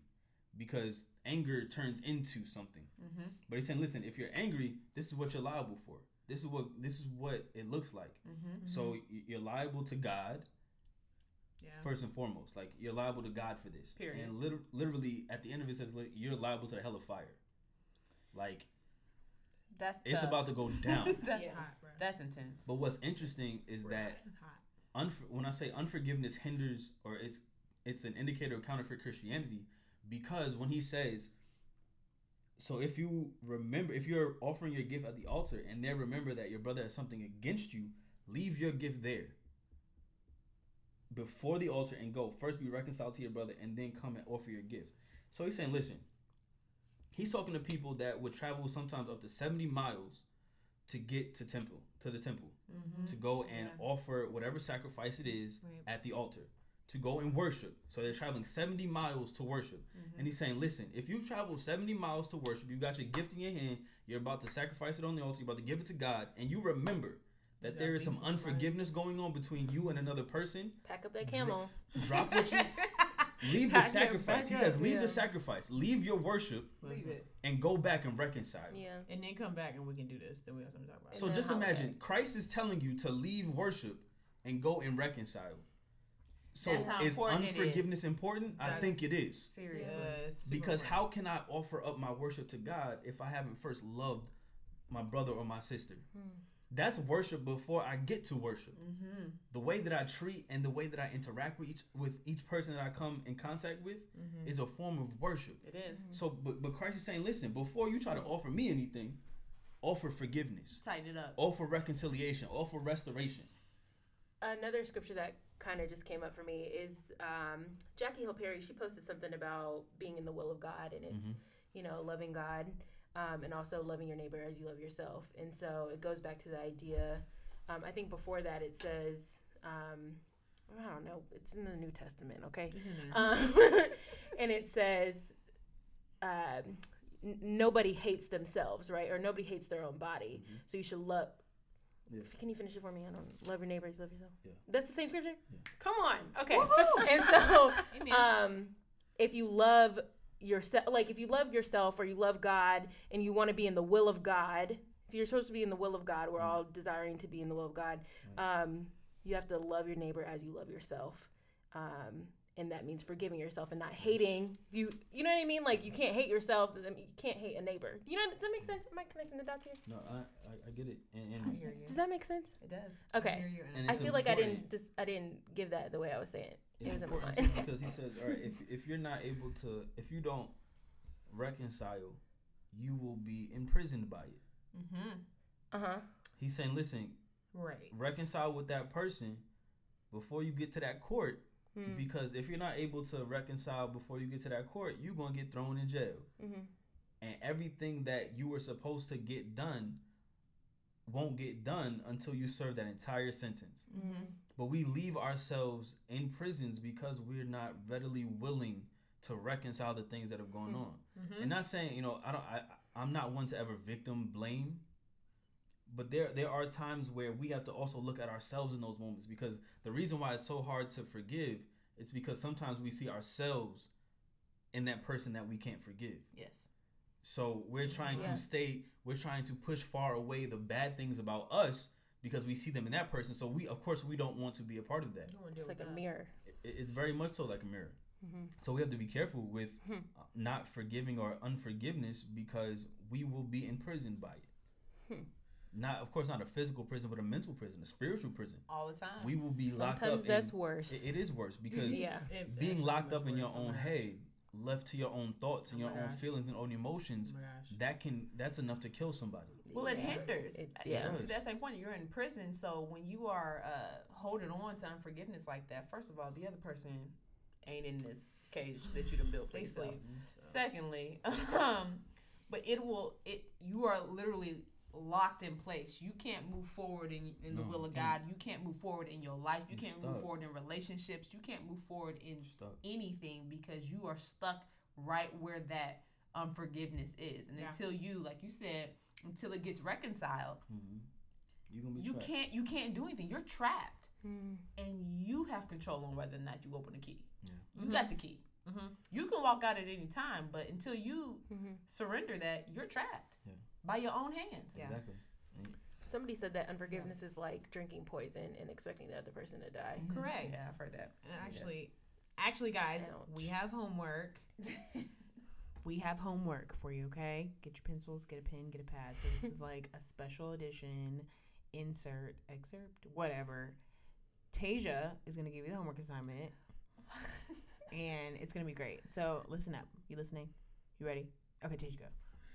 because anger turns into something. Mm-hmm. But he's saying, listen, if you're angry, this is what you're liable for. This is what this is what it looks like. Mm-hmm. So you're liable to God yeah. first and foremost. Like you're liable to God for this. Period. And liter- literally at the end of it says you're liable to the hell of fire. Like That's it's tough. about to go down. that's, Yeah. hot, bro. that's intense. but what's interesting is that It's hot. unfor- when I say unforgiveness hinders or it's it's an indicator of counterfeit Christianity because when he says so if you remember if you're offering your gift at the altar and then remember that your brother has something against you, leave your gift there before the altar and go. First be reconciled to your brother and then come and offer your gift. So he's saying, listen, he's talking to people that would travel sometimes up to 70 miles to get to temple, to the temple Mm-hmm. to go and Yeah. offer whatever sacrifice it is Right. at the altar to go and worship. So they're traveling 70 miles to worship. Mm-hmm. And he's saying, listen, if you travel 70 miles to worship, you got your gift in your hand, you're about to sacrifice it on the altar, you're about to give it to God, and you remember that You there some beef with somebody. unforgiveness going on between you and another person, Pack up that camel. drop what you leave the sacrifice. He says, leave yeah. the sacrifice, leave your worship, Leave it. and go back and reconcile. Yeah. And then come back and we can do this. Then we got something to talk about. So just holiday. imagine Christ is telling you to leave worship and go and reconcile. So That's how is important it is. unforgiveness important? I think it is. Seriously. Yes, super Because important. how can I offer up my worship to God if I haven't first loved my brother or my sister? Hmm. That's worship before I get to worship. Mm-hmm. The way that I treat and the way that I interact with each with each person that I come in contact with Mhm. is a form of worship. It is. So but but Christ is saying, listen, before you try to offer me anything, offer forgiveness, Tighten it up. offer reconciliation, offer restoration. Another scripture that kind of just came up for me is um, Jackie Hill Perry. She posted something about being in the will of God, and it's Mhm. you know loving God, um, and also loving your neighbor as you love yourself. And so it goes back to the idea. Um, I think before that it says. Um, I don't know. It's in the New Testament, okay? Um, and it says, um, n- nobody hates themselves, right? Or nobody hates their own body. Mhm. So you should love. Yeah. Can you finish it for me? I don't love your neighbors, love yourself. Yeah. That's the same scripture. Yeah. Come on. Okay. And so, um, if you love yourself, like if you love yourself or you love God and you want to be in the will of God, if you're supposed to be in the will of God, we're Mhm. all desiring to be in the will of God. Um, you have to love your neighbor as you love yourself. Um, and that means forgiving yourself and not hating you. You know what I mean? Like you can't hate yourself. then You can't hate a neighbor. You know? Does that make sense? Am I connecting the dots here? No, I, I, I get it. And, I hear you. Does that make sense? It does. I Okay. hear you, and And I it's feel like I didn't. Dis- I didn't give that the way I was saying. it. It it's was in my important because he says, all right, if, if you're not able to, if you don't reconcile, you will be imprisoned by it. Mm-hmm. Uh huh. He's saying, listen, right. reconcile with that person before you get to that court Mm. because if you're not able to reconcile before you get to that court, you're going to get thrown in jail. Mm-hmm. And everything that you were supposed to get done won't get done until you serve that entire sentence. Mm-hmm. But we leave ourselves in prisons because we're not readily willing to reconcile the things that have gone on. Mm-hmm. And not saying, you know, I don't I I'm not one to ever victim blame. But there there are times where we have to also look at ourselves in those moments because the reason why it's so hard to forgive is because sometimes we see ourselves in that person that we can't forgive. Yes. So we're trying Yeah. to stay, we're trying to push far away the bad things about us because we see them in that person. So we, of course, we don't want to be a part of that. It's like a mirror. It, it's very much so like a mirror. Mm-hmm. So we have to be careful with Hmm. uh, not forgiving or unforgiveness because we will be imprisoned by it. Hmm. Not, of course, not a physical prison, but a mental prison, a spiritual prison. All the time. We will be locked Sometimes up. that's worse. it- it is worse because Yeah. being locked up in your own head, left to your own thoughts and Oh your my own feelings and own Oh emotions, my gosh. that can that's enough to kill somebody. Well, it hinders. It- yeah. To that same point, you're in prison, so when you are uh, holding on to unforgiveness like that, first of all, the other person ain't in this cage that you done built for yourself. so. Secondly, um, but it will it you are literally locked in place. You can't move forward in in the will of can't. God. You can't move forward in your life. You You're can't move forward in relationships. You can't move forward in Stuck. anything because you are stuck right where that unforgiveness is. And Yeah. until you, like you said, until it gets reconciled, hmm You gonna be you trapped. can't you can't do anything. You're trapped. Mm. And you have control on whether or not you open the key. Yeah. You Mhm. got the key. Mhm. You can walk out at any time, but until you Mhm. surrender that, you're trapped Yeah. By your own hands. Yeah. Exactly. And Somebody said that unforgiveness is like drinking poison and expecting the other person to die. Mhm. Correct. Yeah, I've heard that. And actually, actually, guys, we have homework. we have homework for you. Okay, get your pencils, get a pen, get a pad. So this is like a special edition insert, excerpt, whatever. Tasia is gonna give you the homework assignment, and it's gonna be great. So listen up. You listening? You ready? Okay, Tasia, go.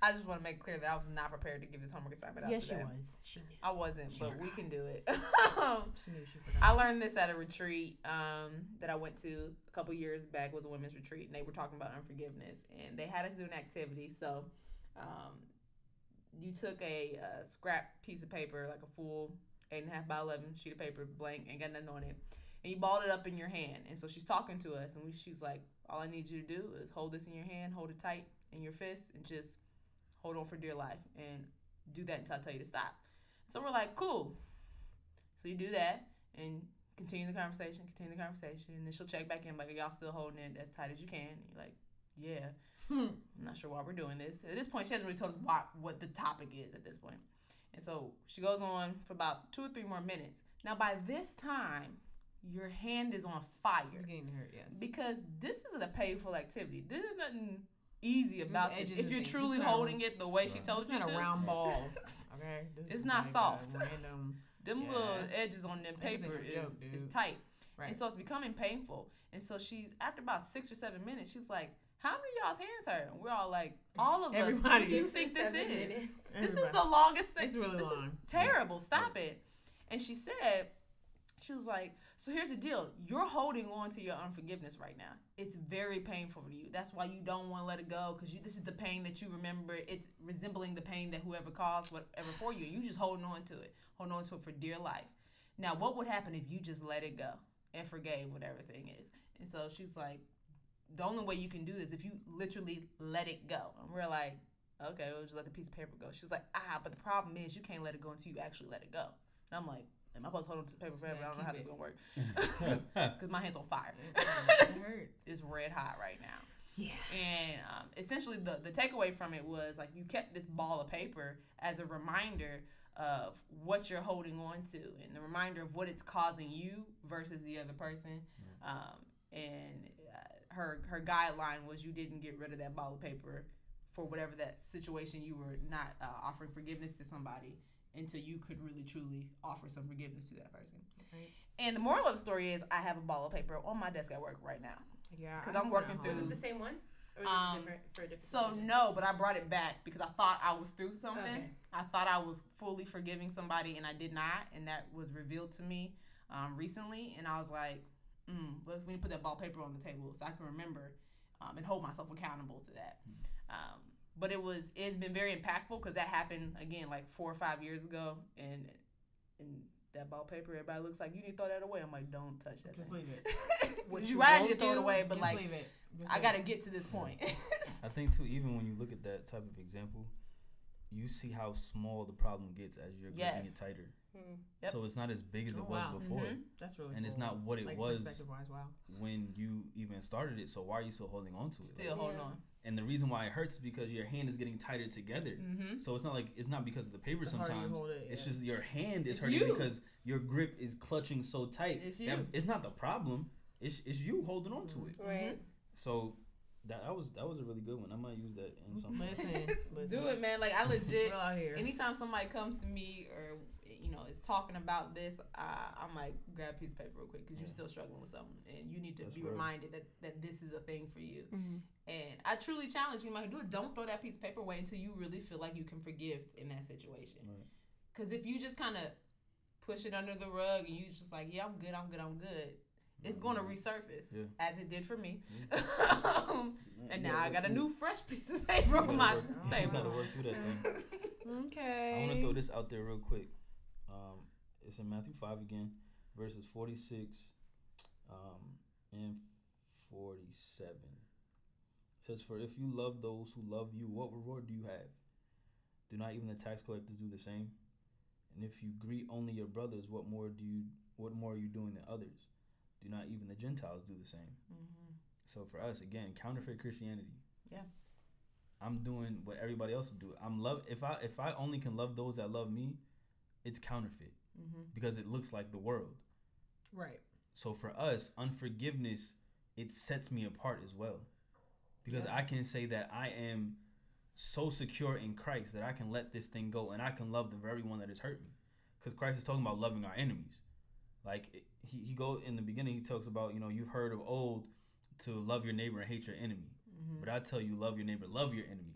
I just want to make clear that I was not prepared to give this homework assignment out yes, she was. She knew. I wasn't, She but we can do it. She knew. She forgot. I learned this at a retreat um, that I went to a couple years back. was a women's retreat, and they were talking about unforgiveness, and they had us do an activity. So, um, you took a, uh scrap piece of paper, like a full eight and a half by eleven sheet of paper, blank, and got nothing on it, and you balled it up in your hand. And so she's talking to us, and we, she's like, "All I need you to do is hold this in your hand, hold it tight in your fist, and just hold on for dear life, and do that until I tell you to stop." So we're like, "Cool." So you do that, and continue the conversation, continue the conversation, and then she'll check back in like, "Are y'all still holding it as tight as you can?" And you're like, "Yeah." Hmm. I'm not sure why we're doing this. At this point, she hasn't really told us why, what the topic is at this point. And so she goes on for about two or three more minutes. Now, by this time, your hand is on fire You're getting hurt. Yes. because this isn't a painful activity. This is nothing easy about this. edges If you're truly It's a- holding it the way she Right. told It's you not to, a round ball. Okay. This It's not like soft. random. them Yeah. little edges on them That paper is, joke, is tight. Right. And so it's becoming painful. And so she's after about six or seven minutes, she's like, "How many of y'all's hands hurt?" And we're all like, "All of us." What do you Everybody's. think this Seven is? minutes. This is the longest thing. It's really this is long. terrible. Stop it. And she said, she was like, so here's the deal. You're holding on to your unforgiveness right now. It's very painful for you. That's why you don't want to let it go because this is the pain that you remember. It's resembling the pain that whoever caused whatever for you. You just holding on to it, holding on to it for dear life. Now, what would happen if you just let it go and forgave whatever thing is? And so she's like, the only way you can do this if you literally let it go. And we're like, okay, we'll just let the piece of paper go. She was like, ah, but the problem is you can't let it go until you actually let it go. And I'm like, am I supposed to hold on to the paper forever? I don't know how keep this is gonna work because my hand's on fire. it hurts. it's red hot right now. Yeah. And um, essentially, the the takeaway from it was like you kept this ball of paper as a reminder of what you're holding on to, and the reminder of what it's causing you versus the other person. Um, and uh, her her guideline was you didn't get rid of that ball of paper for whatever that situation you were not uh, offering forgiveness to somebody until you could really truly offer some forgiveness to that person. Right. And the moral of the story is I have a ball of paper on my desk at work right now. Yeah. 'Cause I I'm put it working at through- Was it the same one? Or was Um, it different for a different So occasion? no, but I brought it back because I thought I was through something. Okay. I thought I was fully forgiving somebody, and I did not, and that was revealed to me um, recently. And I was like, mm, "What if we put that ball paper on the table so I can remember um, and hold myself accountable to that?" Um, but it was it's been very impactful because that happened again like four or five years ago, and and that ball paper, everybody looks like you need to throw that away. I'm like, don't touch that. Just thing. leave it. What What you you right, I need to throw it away, but just like leave it. Just I gotta it. get to this point. I think too, even when you look at that type of example, you see how small the problem gets as you're Yes. gripping it tighter. Hmm. Yep. So it's not as big as Oh, it was wow. before. Mhm. That's really And it's not what it like, was wow. when you even started it. So why are you still holding on to it? Still hold Yeah. on. And the reason why it hurts is because your hand is getting tighter together. Mm-hmm. So it's not like it's not because of the paper The sometimes. hold it, It's yeah. just your hand is It's hurting you. because your grip is clutching so tight. It's that- you. it's not the problem. It's it's you holding on to it. Right. So that, that was that was a really good one. I might use that in something. Listen, listen. Do it, man. Like I legit. Out here. Anytime somebody comes to me or you know is talking about this, I, I might grab a piece of paper real quick because you're still struggling with something, and you need to That's be real. reminded that that this is a thing for you. Mhm. And I truly challenge you, might do it. Don't throw that piece of paper away until you really feel like you can forgive in that situation. Right. Because if you just kind of push it under the rug and you just like, yeah, I'm good, I'm good, I'm good, it's going to resurface Yeah. as it did for me. Yeah. um, and Yeah, now I got a new fresh piece of paper on my work- we table. gotta work through that thing. Okay. I want to throw this out there real quick. Um, it's in Matthew 5 again, verses 46 um, and 47. It says, For if you love those who love you, what reward do you have? Do not even the tax collectors do the same? And if you greet only your brothers, what more do you what more are you doing than others? Do not even the Gentiles do the same? Mhm. So for us, again, counterfeit Christianity. Yeah. I'm doing what everybody else would do. I'm love if I if I only can love those that love me, it's counterfeit Mhm. because it looks like the world. Right. So for us, unforgiveness it sets me apart as well. Because Yeah. I can say that I am so secure in Christ that I can let this thing go and I can love the very one that has hurt me. Because Christ is talking about loving our enemies. Like it- he, he go in the beginning he talks about, you know, you've heard of old to love your neighbor and hate your enemy. Mhm. But I tell you, love your neighbor, love your enemy.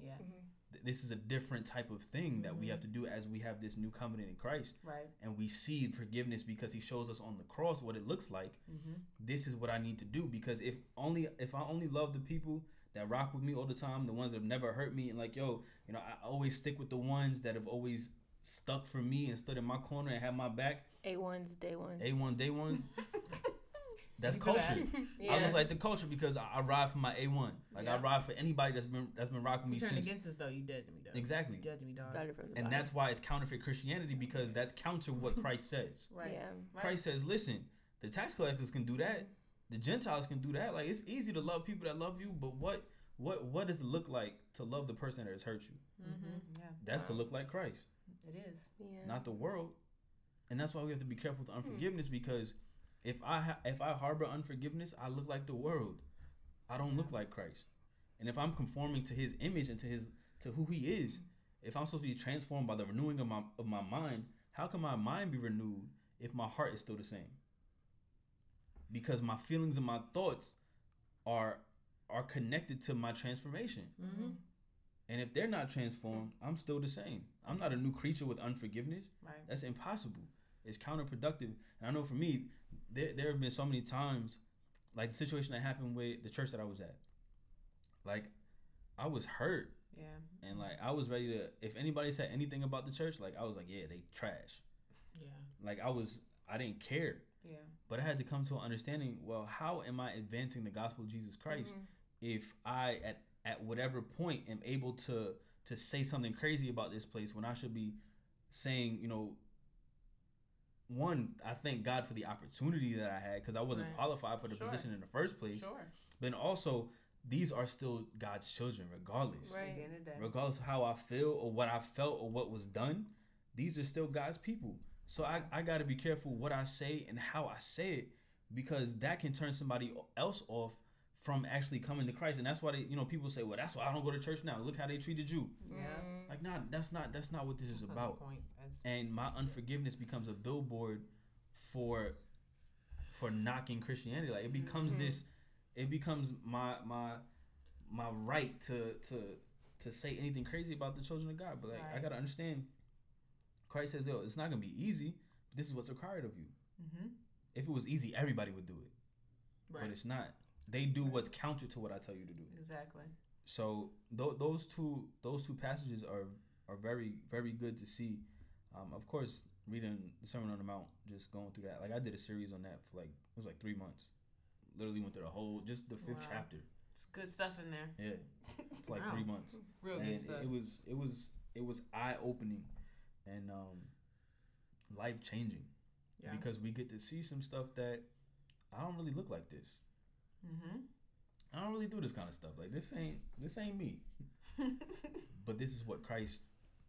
Yeah. Th- This is a different type of thing that we have to do as we have this new covenant in Christ Right. and we see forgiveness because he shows us on the cross what it looks like. Mhm. This is what I need to do because if only if I only love the people that rock with me all the time, the ones that have never hurt me and like, yo, you know, I always stick with the ones that have always stuck for me and stood in my corner and had my back. A ones, day ones. A1 day ones. That's You that? culture. yeah. I was like the culture because I, I ride for my A1. Like I ride for anybody that's been that's been rocking me You turned since against us though. You judged me though. exactly. You judged me, dog. started from the And bottom. that's why it's counterfeit Christianity because that's counter what Christ says. Right. Yeah. Right. Christ says, listen, the tax collectors can do that. The Gentiles can do that. Like it's easy to love people that love you, but what what what does it look like to love the person that has hurt you? Mhm. Yeah. That's to look like Christ, It is. Yeah. not the world. And that's why we have to be careful with unforgiveness because if I ha- if I harbor unforgiveness, I look like the world. I don't look like Christ. And if I'm conforming to His image and to His to who He is, if I'm supposed to be transformed by the renewing of my of my mind, how can my mind be renewed if my heart is still the same? Because my feelings and my thoughts are are connected to my transformation. Mm-hmm. And if they're not transformed, I'm still the same. I'm not a new creature with unforgiveness. Right. That's impossible. It's counterproductive. And I know for me, there there have been so many times, like the situation that happened with the church that I was at. Like, I was hurt, Yeah. and like I was ready to. If anybody said anything about the church, like I was like, yeah, they trash. Yeah. Like I was, I didn't care. Yeah. But I had to come to an understanding. Well, how am I advancing the gospel of Jesus Christ Mhm. if I at at whatever point am able to to say something crazy about this place when I should be saying, you know, one, I thank God for the opportunity that I had because I wasn't Right. qualified for the Sure. position in the first place. Sure. But also, these are still God's children, regardless. Right. At the end of the day. Regardless of how I feel or what I felt or what was done, these are still God's people. So I, I got to be careful what I say and how I say it because that can turn somebody else off from actually coming to Christ. And that's why they, you know, people say, well, that's why I don't go to church now. Look how they treated you. Yeah. Like, nah, that's not that's not what this is That's not the about. And my unforgiveness becomes a billboard for for knocking Christianity. Like it becomes Mhm. this it becomes my my my right to to to say anything crazy about the children of God. But like I gotta understand Christ says, yo, it's not gonna be easy. This is what's required of you. Mm-hmm. If it was easy, everybody would do it. right. But it's not. They do what's counter to what I tell you to do. Exactly. So th- those two those two passages are are very very good to see. Um, of course, reading the Sermon on the Mount, just going through that. Like I did a series on that for like it was like three months. Literally went through the whole just the fifth Wow. chapter. It's good stuff in there. Yeah, for like Wow. three months. Real and good stuff. it was it was it was eye opening and um, life changing Yeah. because we get to see some stuff that I don't really look like this. Mm-hmm. I don't really do this kind of stuff. Like this ain't this ain't me. But this is what Christ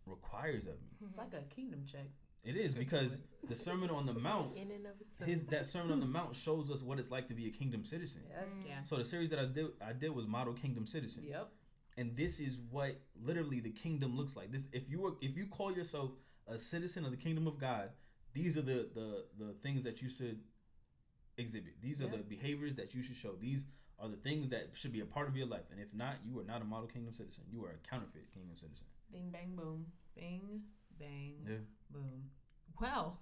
requires of me. it's like a kingdom check. It is because the Sermon on the Mount, In and of itself. his that Sermon on the Mount shows us what it's like to be a kingdom citizen. Yes. yeah. So the series that I did I did was Model Kingdom Citizen. Yep. And this is what literally the kingdom looks like. This if you were if you call yourself a citizen of the kingdom of God, these are the the the things that you should exhibit. These are the behaviors that you should show. These are the things that should be a part of your life. And if not, you are not a model kingdom citizen. You are a counterfeit kingdom citizen. Bing bang boom. Bing, bang, Yeah. boom. Well,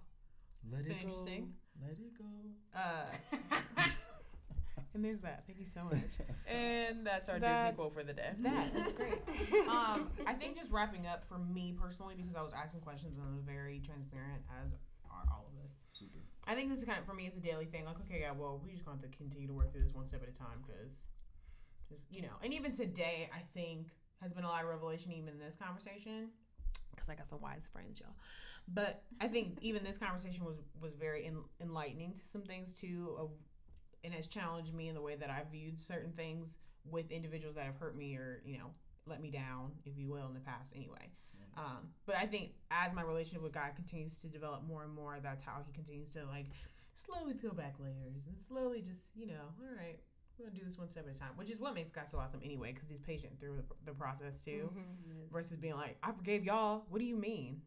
Let It's it been go. interesting. Let it go. uh, and there's that. Thank you so much. And that's our That's- Disney quote for the day. That that's great. Um, I think just wrapping up for me personally because I was asking questions and I was very transparent as are all of us. Super. I think this is kind of for me it's a daily thing. Like, okay, yeah, well, we just going to continue to work through this one step at a time because, you know, and even today, I think has been a lot of revelation even in this conversation because I got some wise friends, y'all. But I think even this conversation was was very en- enlightening to some things too, of and has challenged me in the way that I viewed certain things with individuals that have hurt me or you know let me down, if you will, in the past. Anyway. Um, but I think as my relationship with God continues to develop more and more, that's how He continues to like slowly peel back layers and slowly just you know, all right, we're gonna do this one step at a time, which is what makes God so awesome anyway, because He's patient through the, the process too, Mm-hmm. versus being like, I forgave y'all. What do you mean?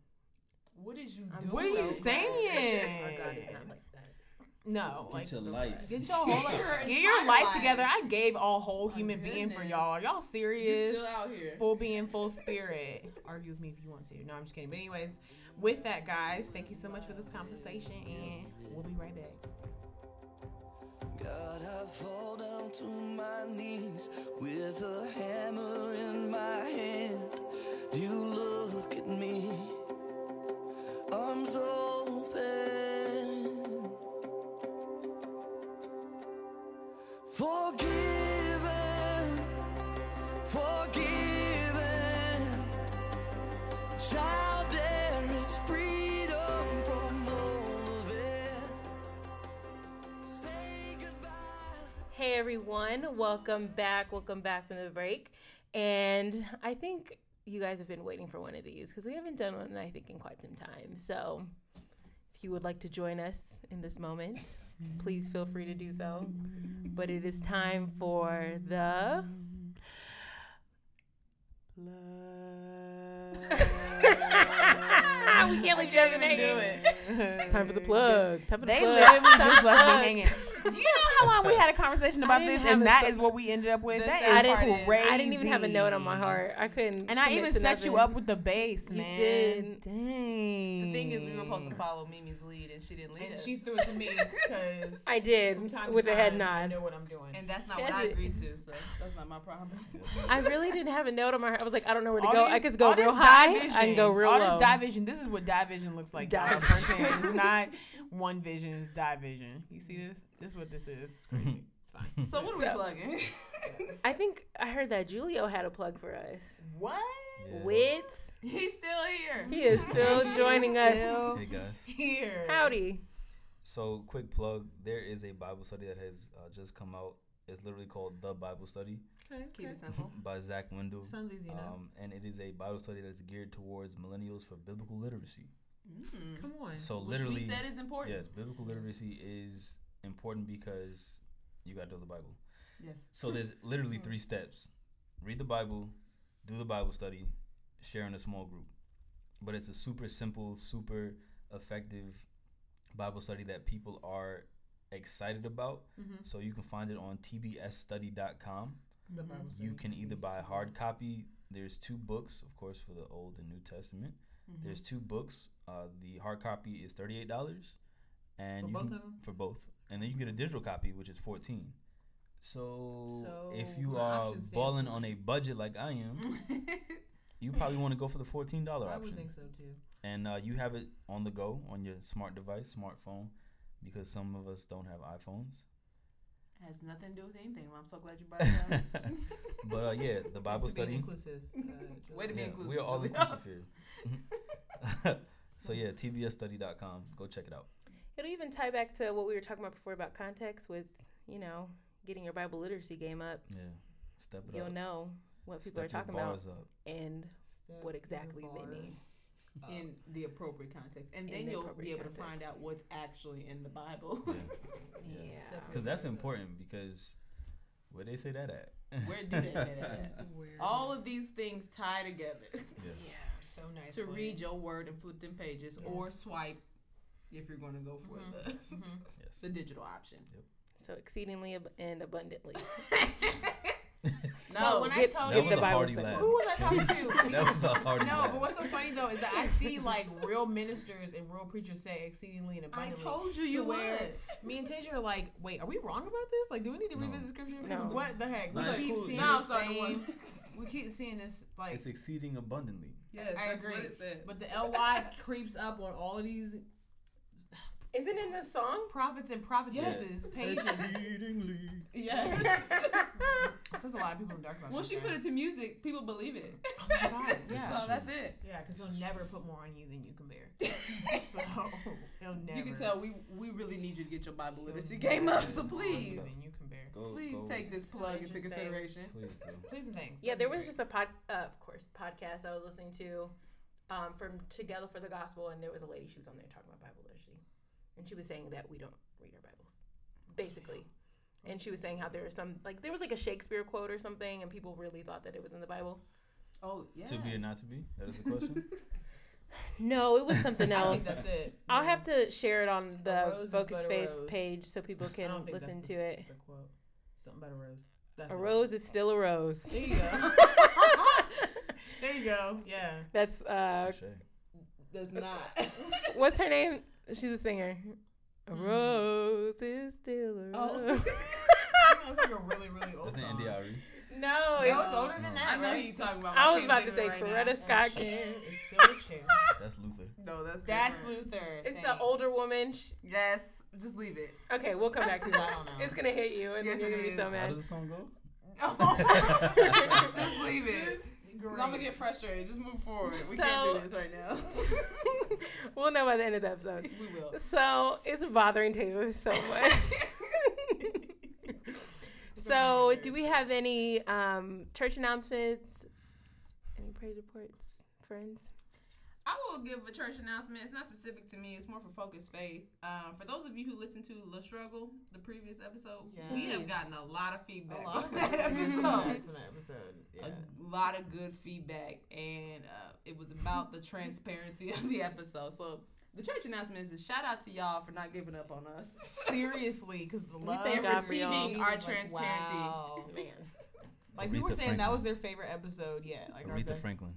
What did you I'm do? What are you so saying? No, Get like your life. bad. get your whole Get your get your life life. together. I gave a whole My human being for y'all. Y'all You serious? still out here. full being, full spirit. Argue with me if you want to. No, I'm just kidding. But anyways, with that, guys, thank you so much for this conversation, and we'll be right back. God, I fall down to my knees with a hammer in my hand. Do you look at me, arms open, forgiven, forgiven. Child, there is freedom from all of it. Say goodbye. Hey everyone, welcome back. Welcome back from the break. And I think you guys have been waiting for one of these because we haven't done one, I think, in quite some time. So if you would like to join us in this moment, please feel free to do so. But it is time for the. we can't leave Jazmine hanging. it. It's time for the plug. Time for the They plug. literally just left me hanging. Do you know how long we had a conversation about this, and a that so- is what we ended up with? The That sad is part is- crazy. I didn't even have a note on my heart. I couldn't. And I even to set you up with the bass, You did. Dang. The thing is, we were supposed to follow Mimi's lead, and she didn't lead And us. she threw it to me because I did from time to with a head nod. I know what I'm doing. and that's not what I agreed to, so that's not my problem. I really didn't have a note on my heart. I was like, I don't know where to All go. I could go real this high. I can go real all low. this division. This is what division looks like. y'all. Division. it's not one vision. It's division. You see this? This is what this is. It's crazy. It's fine. So what are we So- plugging? I think I heard that Julio had a plug for us. What? Yeah. Wit, He's still here. he is still joining us. Still Hey guys. here. Howdy. So, quick plug. There is a Bible study that has uh, just come out. It's literally called The Bible Study Okay, Keep it simple. by Zach Windahl. Sounds easy enough. Um, and it is a Bible study that's geared towards millennials for biblical literacy. Mm. Come on. So, Which literally, we said is important. yes, biblical literacy is important because you got to know the Bible. Yes. So, there's literally three steps read the Bible, do the Bible study, share in a small group. But it's a super simple, super effective Bible study that people are excited about. Mm-hmm. So you can find it on tbsstudy.com. The Bible You can either buy a hard copy. There's two books, of course, for the Old and New Testament. Mm-hmm. There's two books. Uh, the hard copy is thirty-eight dollars, and For you both can, of 'em? for both, and then you get a digital copy, which is fourteen. So, if you are option balling on a budget like I am, you probably want to go for the fourteen dollar option. I option would think so too. and uh, you have it on the go on your smart device, smartphone, because some of us don't have iPhones. Has nothing to do with anything. Well, I'm so glad you brought it up. but uh, yeah, the Bible Thanks for being study. inclusive. Uh, Way to be Yeah, inclusive, we are all inclusive here. so yeah, tbsstudy.com. Go check it out. It'll even tie back to what we were talking about before about context with, you know, getting your Bible literacy game up. Yeah, step it up. You'll up. know what people Step are talking about up. and Step what your exactly they mean. up. in the appropriate context, and In then the you'll be appropriate able to find out what's actually in the Bible. Yeah. yeah. Because that's important. Because where they say that at? Where do they say that at? All of these things tie together Yes. Yeah, so nice. to read your word and flip them pages, or swipe if you're going to go for Mhm. the Mhm. Yes. the digital option. So exceedingly ab- and abundantly. No, when I Get- tell That you, was a Bible hearty who was I talking to? That was a hearty No, laugh. but what's so funny though is that I see like real ministers and real preachers say exceedingly and abundantly. I told you to you where would. me and Tasia are like, wait, are we wrong about this? Like, do we need to No. revisit scripture? Because No. what the heck? We Nah, keep cool. seeing Now I'm the same. We keep seeing this like, It's exceeding abundantly. Yes, I agree. what it but the ly creeps up on all of these Isn't in the song? prophets and prophetesses pages. Exceedingly. yes. So there's a lot of people in the dark about Once you put it to music, people believe it. Oh my God, yeah. is So that's it. Yeah, because he'll never put more on you than you can bear. so he'll never. You can tell we we really need you to get your Bible literacy game up. put So more please, than you can bear. Go, please go. take this So plug into interesting. consideration. Please. Please and thanks. Yeah, That'd there was great. just a pod, uh, of course, podcast I was listening to um, from Together for the Gospel, and there was a lady she was on there talking about Bible literacy, and she was saying that we don't read our Bibles, basically. And she was saying how there was some like there was like a Shakespeare quote or something, and people really thought that it was in the Bible. Oh yeah. To be or not to be? That is the question. No, it was something I else. think that's it. I'll Yeah. have to share it on the Focused Faith rose. page so people can listen to the, it. The quote. Something about a rose. That's A it. rose is still a rose. There you go. there you go. Yeah. That's uh, Touche. Does not. what's her name? She's a singer. A Mm. rose is still a Oh. rose. That's like a really, really old That's an song. NDRE. no, No, it's it's older than No. that, I know right? who you talking about. I but was about to say it right now. Coretta Scott A chair King. is still a chair. That's Luther. No, that's That's different. Luther. It's Thanks. an older woman. Sh- Yes, just leave it. Okay, we'll come back to I that. don't know. It's gonna hit you, and Yes, then you're gonna be is. so How does the song go? just leave it. Great. I'm gonna get frustrated. Just move forward. We So- can't do this right now. we'll know by the end of the episode. we will. So it's bothering Tasia so much. so, do we have any um, church announcements? Any praise reports, friends? I will give a church announcement. It's not specific to me. It's more for Focused Faith. Um, for those of you who listened to La Struggle, the previous episode, we have gotten a lot of feedback lot from that episode. from that episode. Yeah. A lot of good feedback, and uh, it was about the transparency of the episode. So the church announcement is a shout out to y'all for not giving up on us. Seriously, because the love thank and God receiving Our was like, transparency. wow. Man, Like people were Aretha saying that was their favorite episode yet. Like our Aretha best- Franklin.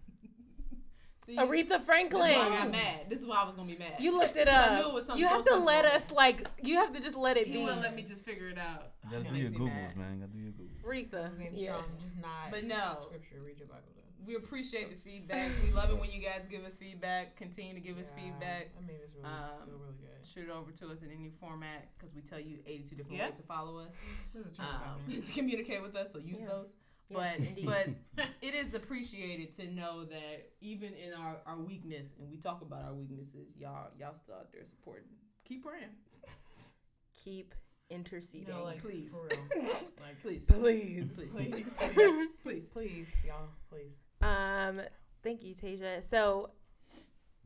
See, Aretha This is Franklin. why I got mad. This is why I was gonna be mad. You looked it up. I knew it was something you so have to let simple. us like. You have to just let it You be. wouldn't let me just figure it out. You gotta do your Googles, mad. man. You gotta do your Googles. Aretha. Game Yes. strong, just not. But no. scripture. Read your Bible though. We appreciate the feedback. We love it when you guys give us feedback. Continue to give us feedback. That made us really Um, feel really good. Shoot it over to us in any format because we tell you 82 different Yeah. ways to follow us, This is a turn um, to communicate with us. So use Yeah. those. Yes, But indeed. but it is appreciated to know that even in our, our weakness, and we talk about our weaknesses, y'all y'all still out there supporting. Keep praying, keep interceding. You know, like please. for real. Like please, Please. please, please, please, please. please, y'all, please. Um, thank you, Tasia. So,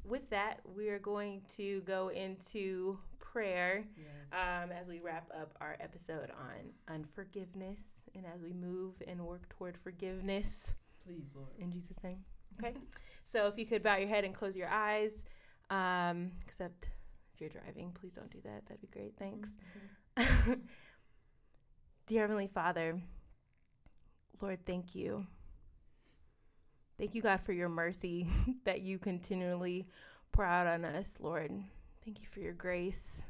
with that, we are going to go into prayer um, as we wrap up our episode on unforgiveness and as we move and work toward forgiveness Please, Lord. in Jesus' name. Okay. so, if you could bow your head and close your eyes, um, except if you're driving, please don't do that. That'd be great. Thanks. Dear Heavenly Father, Lord, thank you. Thank you, God, for your mercy that you continually pour out on us, Lord. Thank you for your grace,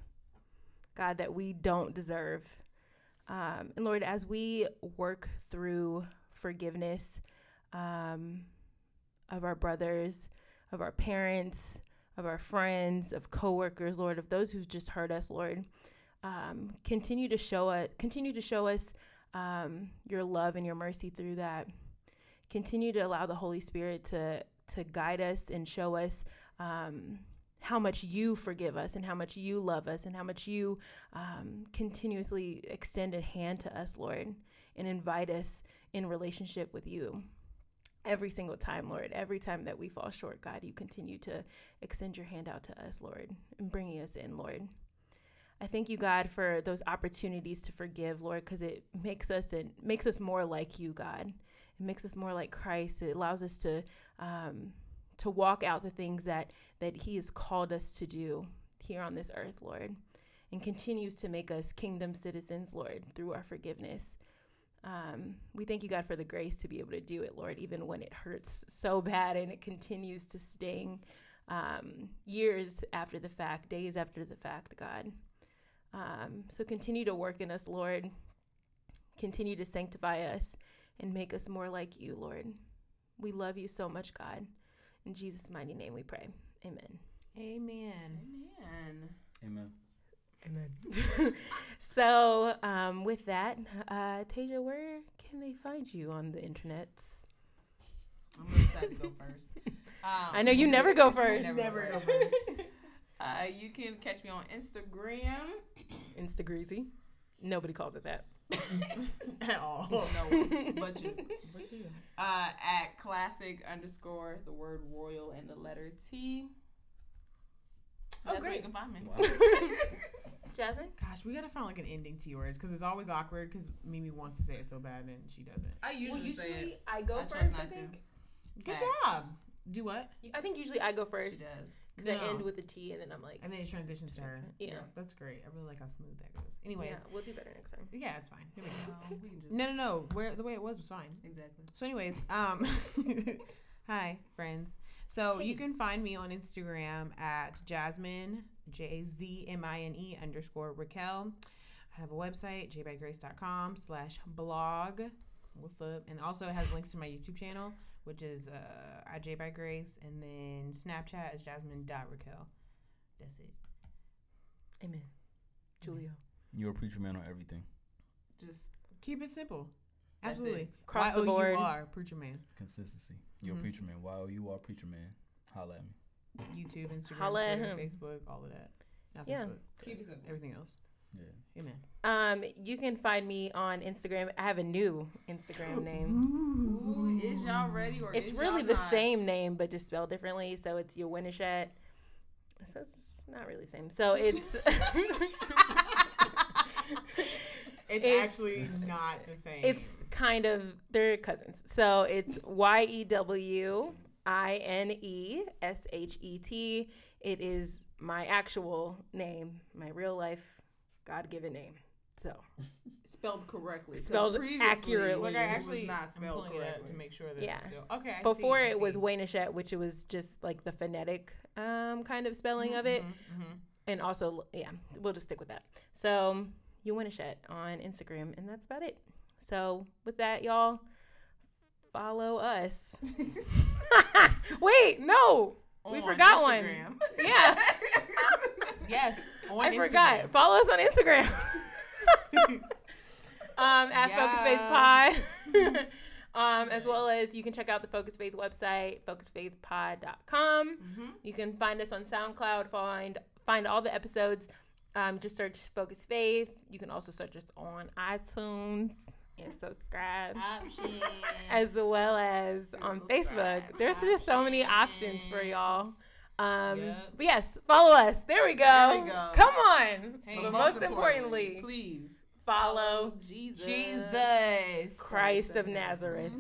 God, that we don't deserve. Um, and Lord, as we work through forgiveness um, of our brothers, of our parents, of our friends, of coworkers, Lord, of those who've just hurt us, Lord, um, continue to show us, continue to show us um, your love and your mercy through that. Continue to allow the Holy Spirit to to guide us and show us um, how much you forgive us and how much you love us and how much you um, continuously extend a hand to us, Lord, and invite us in relationship with you. Every single time, Lord, every time that we fall short, God, you continue to extend your hand out to us, Lord, and bringing us in, Lord. I thank you, God, for those opportunities to forgive, Lord, because it makes us it makes us more like you, God. It makes us more like Christ. It allows us to um, to walk out the things that that He has called us to do here on this earth, Lord, and continues to make us kingdom citizens, Lord, through our forgiveness. Um, we thank you, God, for the grace to be able to do it, Lord, even when it hurts so bad and it continues to sting um, years after the fact, days after the fact, God. Um, so continue to work in us, Lord. Continue to sanctify us and make us more like you, Lord. We love you so much, God. In Jesus' mighty name we pray. Amen. Amen. Man. Amen. Amen. so, um, with that, uh, Tasia, where can they find you on the internet? I'm really excited to go first. Um, I know you never go first. Never, Never go go first. uh, you can catch me on Instagram. Instagreasy. Nobody calls it that. At all. no, but you. But you. Uh, at classic underscore the word royal and the letter T. Oh, That's where you can find me. Wow. Jazmine? Gosh, we gotta find like an ending to yours because it's always awkward because Mimi wants to say it so bad and she doesn't. I usually, say it. I go I first. I not to. think. Good Facts. job. Do what? I think usually I go first. She first does. Because I end with a T and then I'm like, And then it transitions to her. yeah, That's great. I really like how smooth that goes. yeah, Anyways, we'll do better next time. yeah, it's fine. Here we go. Um, we can just No, no, no. Where the way it was was fine. exactly. So, anyways, um, hi friends. So you can find me on Instagram at Jazmine J A Z M I N E underscore Raquel. I have a website jbygrace.com slash blog. What's up? And also it has links to my YouTube channel, which is uh, at J by Grace, and then Snapchat is Jazmine dot Raquel. That's it. Amen. Julio. You're a preacher man on everything. Just Keep it simple. That's it. Absolutely. Cross the board. Y-O-U-R, preacher man. Consistency. You're Mhm. a preacher man. While you are a preacher man, holla at me. YouTube, Instagram, Holla at Twitter, him. Facebook, all of that. Not Yeah. Facebook. keep it simple. Everything else. Yeah. Amen. Um, you can find me on Instagram. I have a new Instagram name. Ooh, is y'all ready or It's is really y'all the not? same name, but just spelled differently. So it's Yewineshet. So it's not really the same. So it's It's, It's- actually not the same. it's kind of they're cousins. So it's Y E W I N E S H E T. It is my actual name, my real life God given name. So spelled correctly, Spelled previously accurately. like I actually not I'm spelled pulling it up correctly. to make sure that Yeah. it's still okay. I before see, I it was see. Wayneshet, which it was just like the phonetic um, kind of spelling of it. Mhm, mhm. and also yeah we'll just stick with that so you win a shit on instagram and that's about it so with that y'all follow us wait no We On forgot one. Yeah Yes, on i forgot follow us on instagram um at focus faith pod um as well as you can check out the focus faith website focusfaithpod.com Mhm. You can find us on SoundCloud. Find find all the episodes. Um, just search Focused Faith. You can also search us on iTunes and subscribe, Options. as well as on Facebook. There's just so many options for y'all. Um, Yep. But yes, follow us. There we go. There we go. Come on. Hey, but But most importantly, please follow Jesus. Jesus Christ of Nazareth.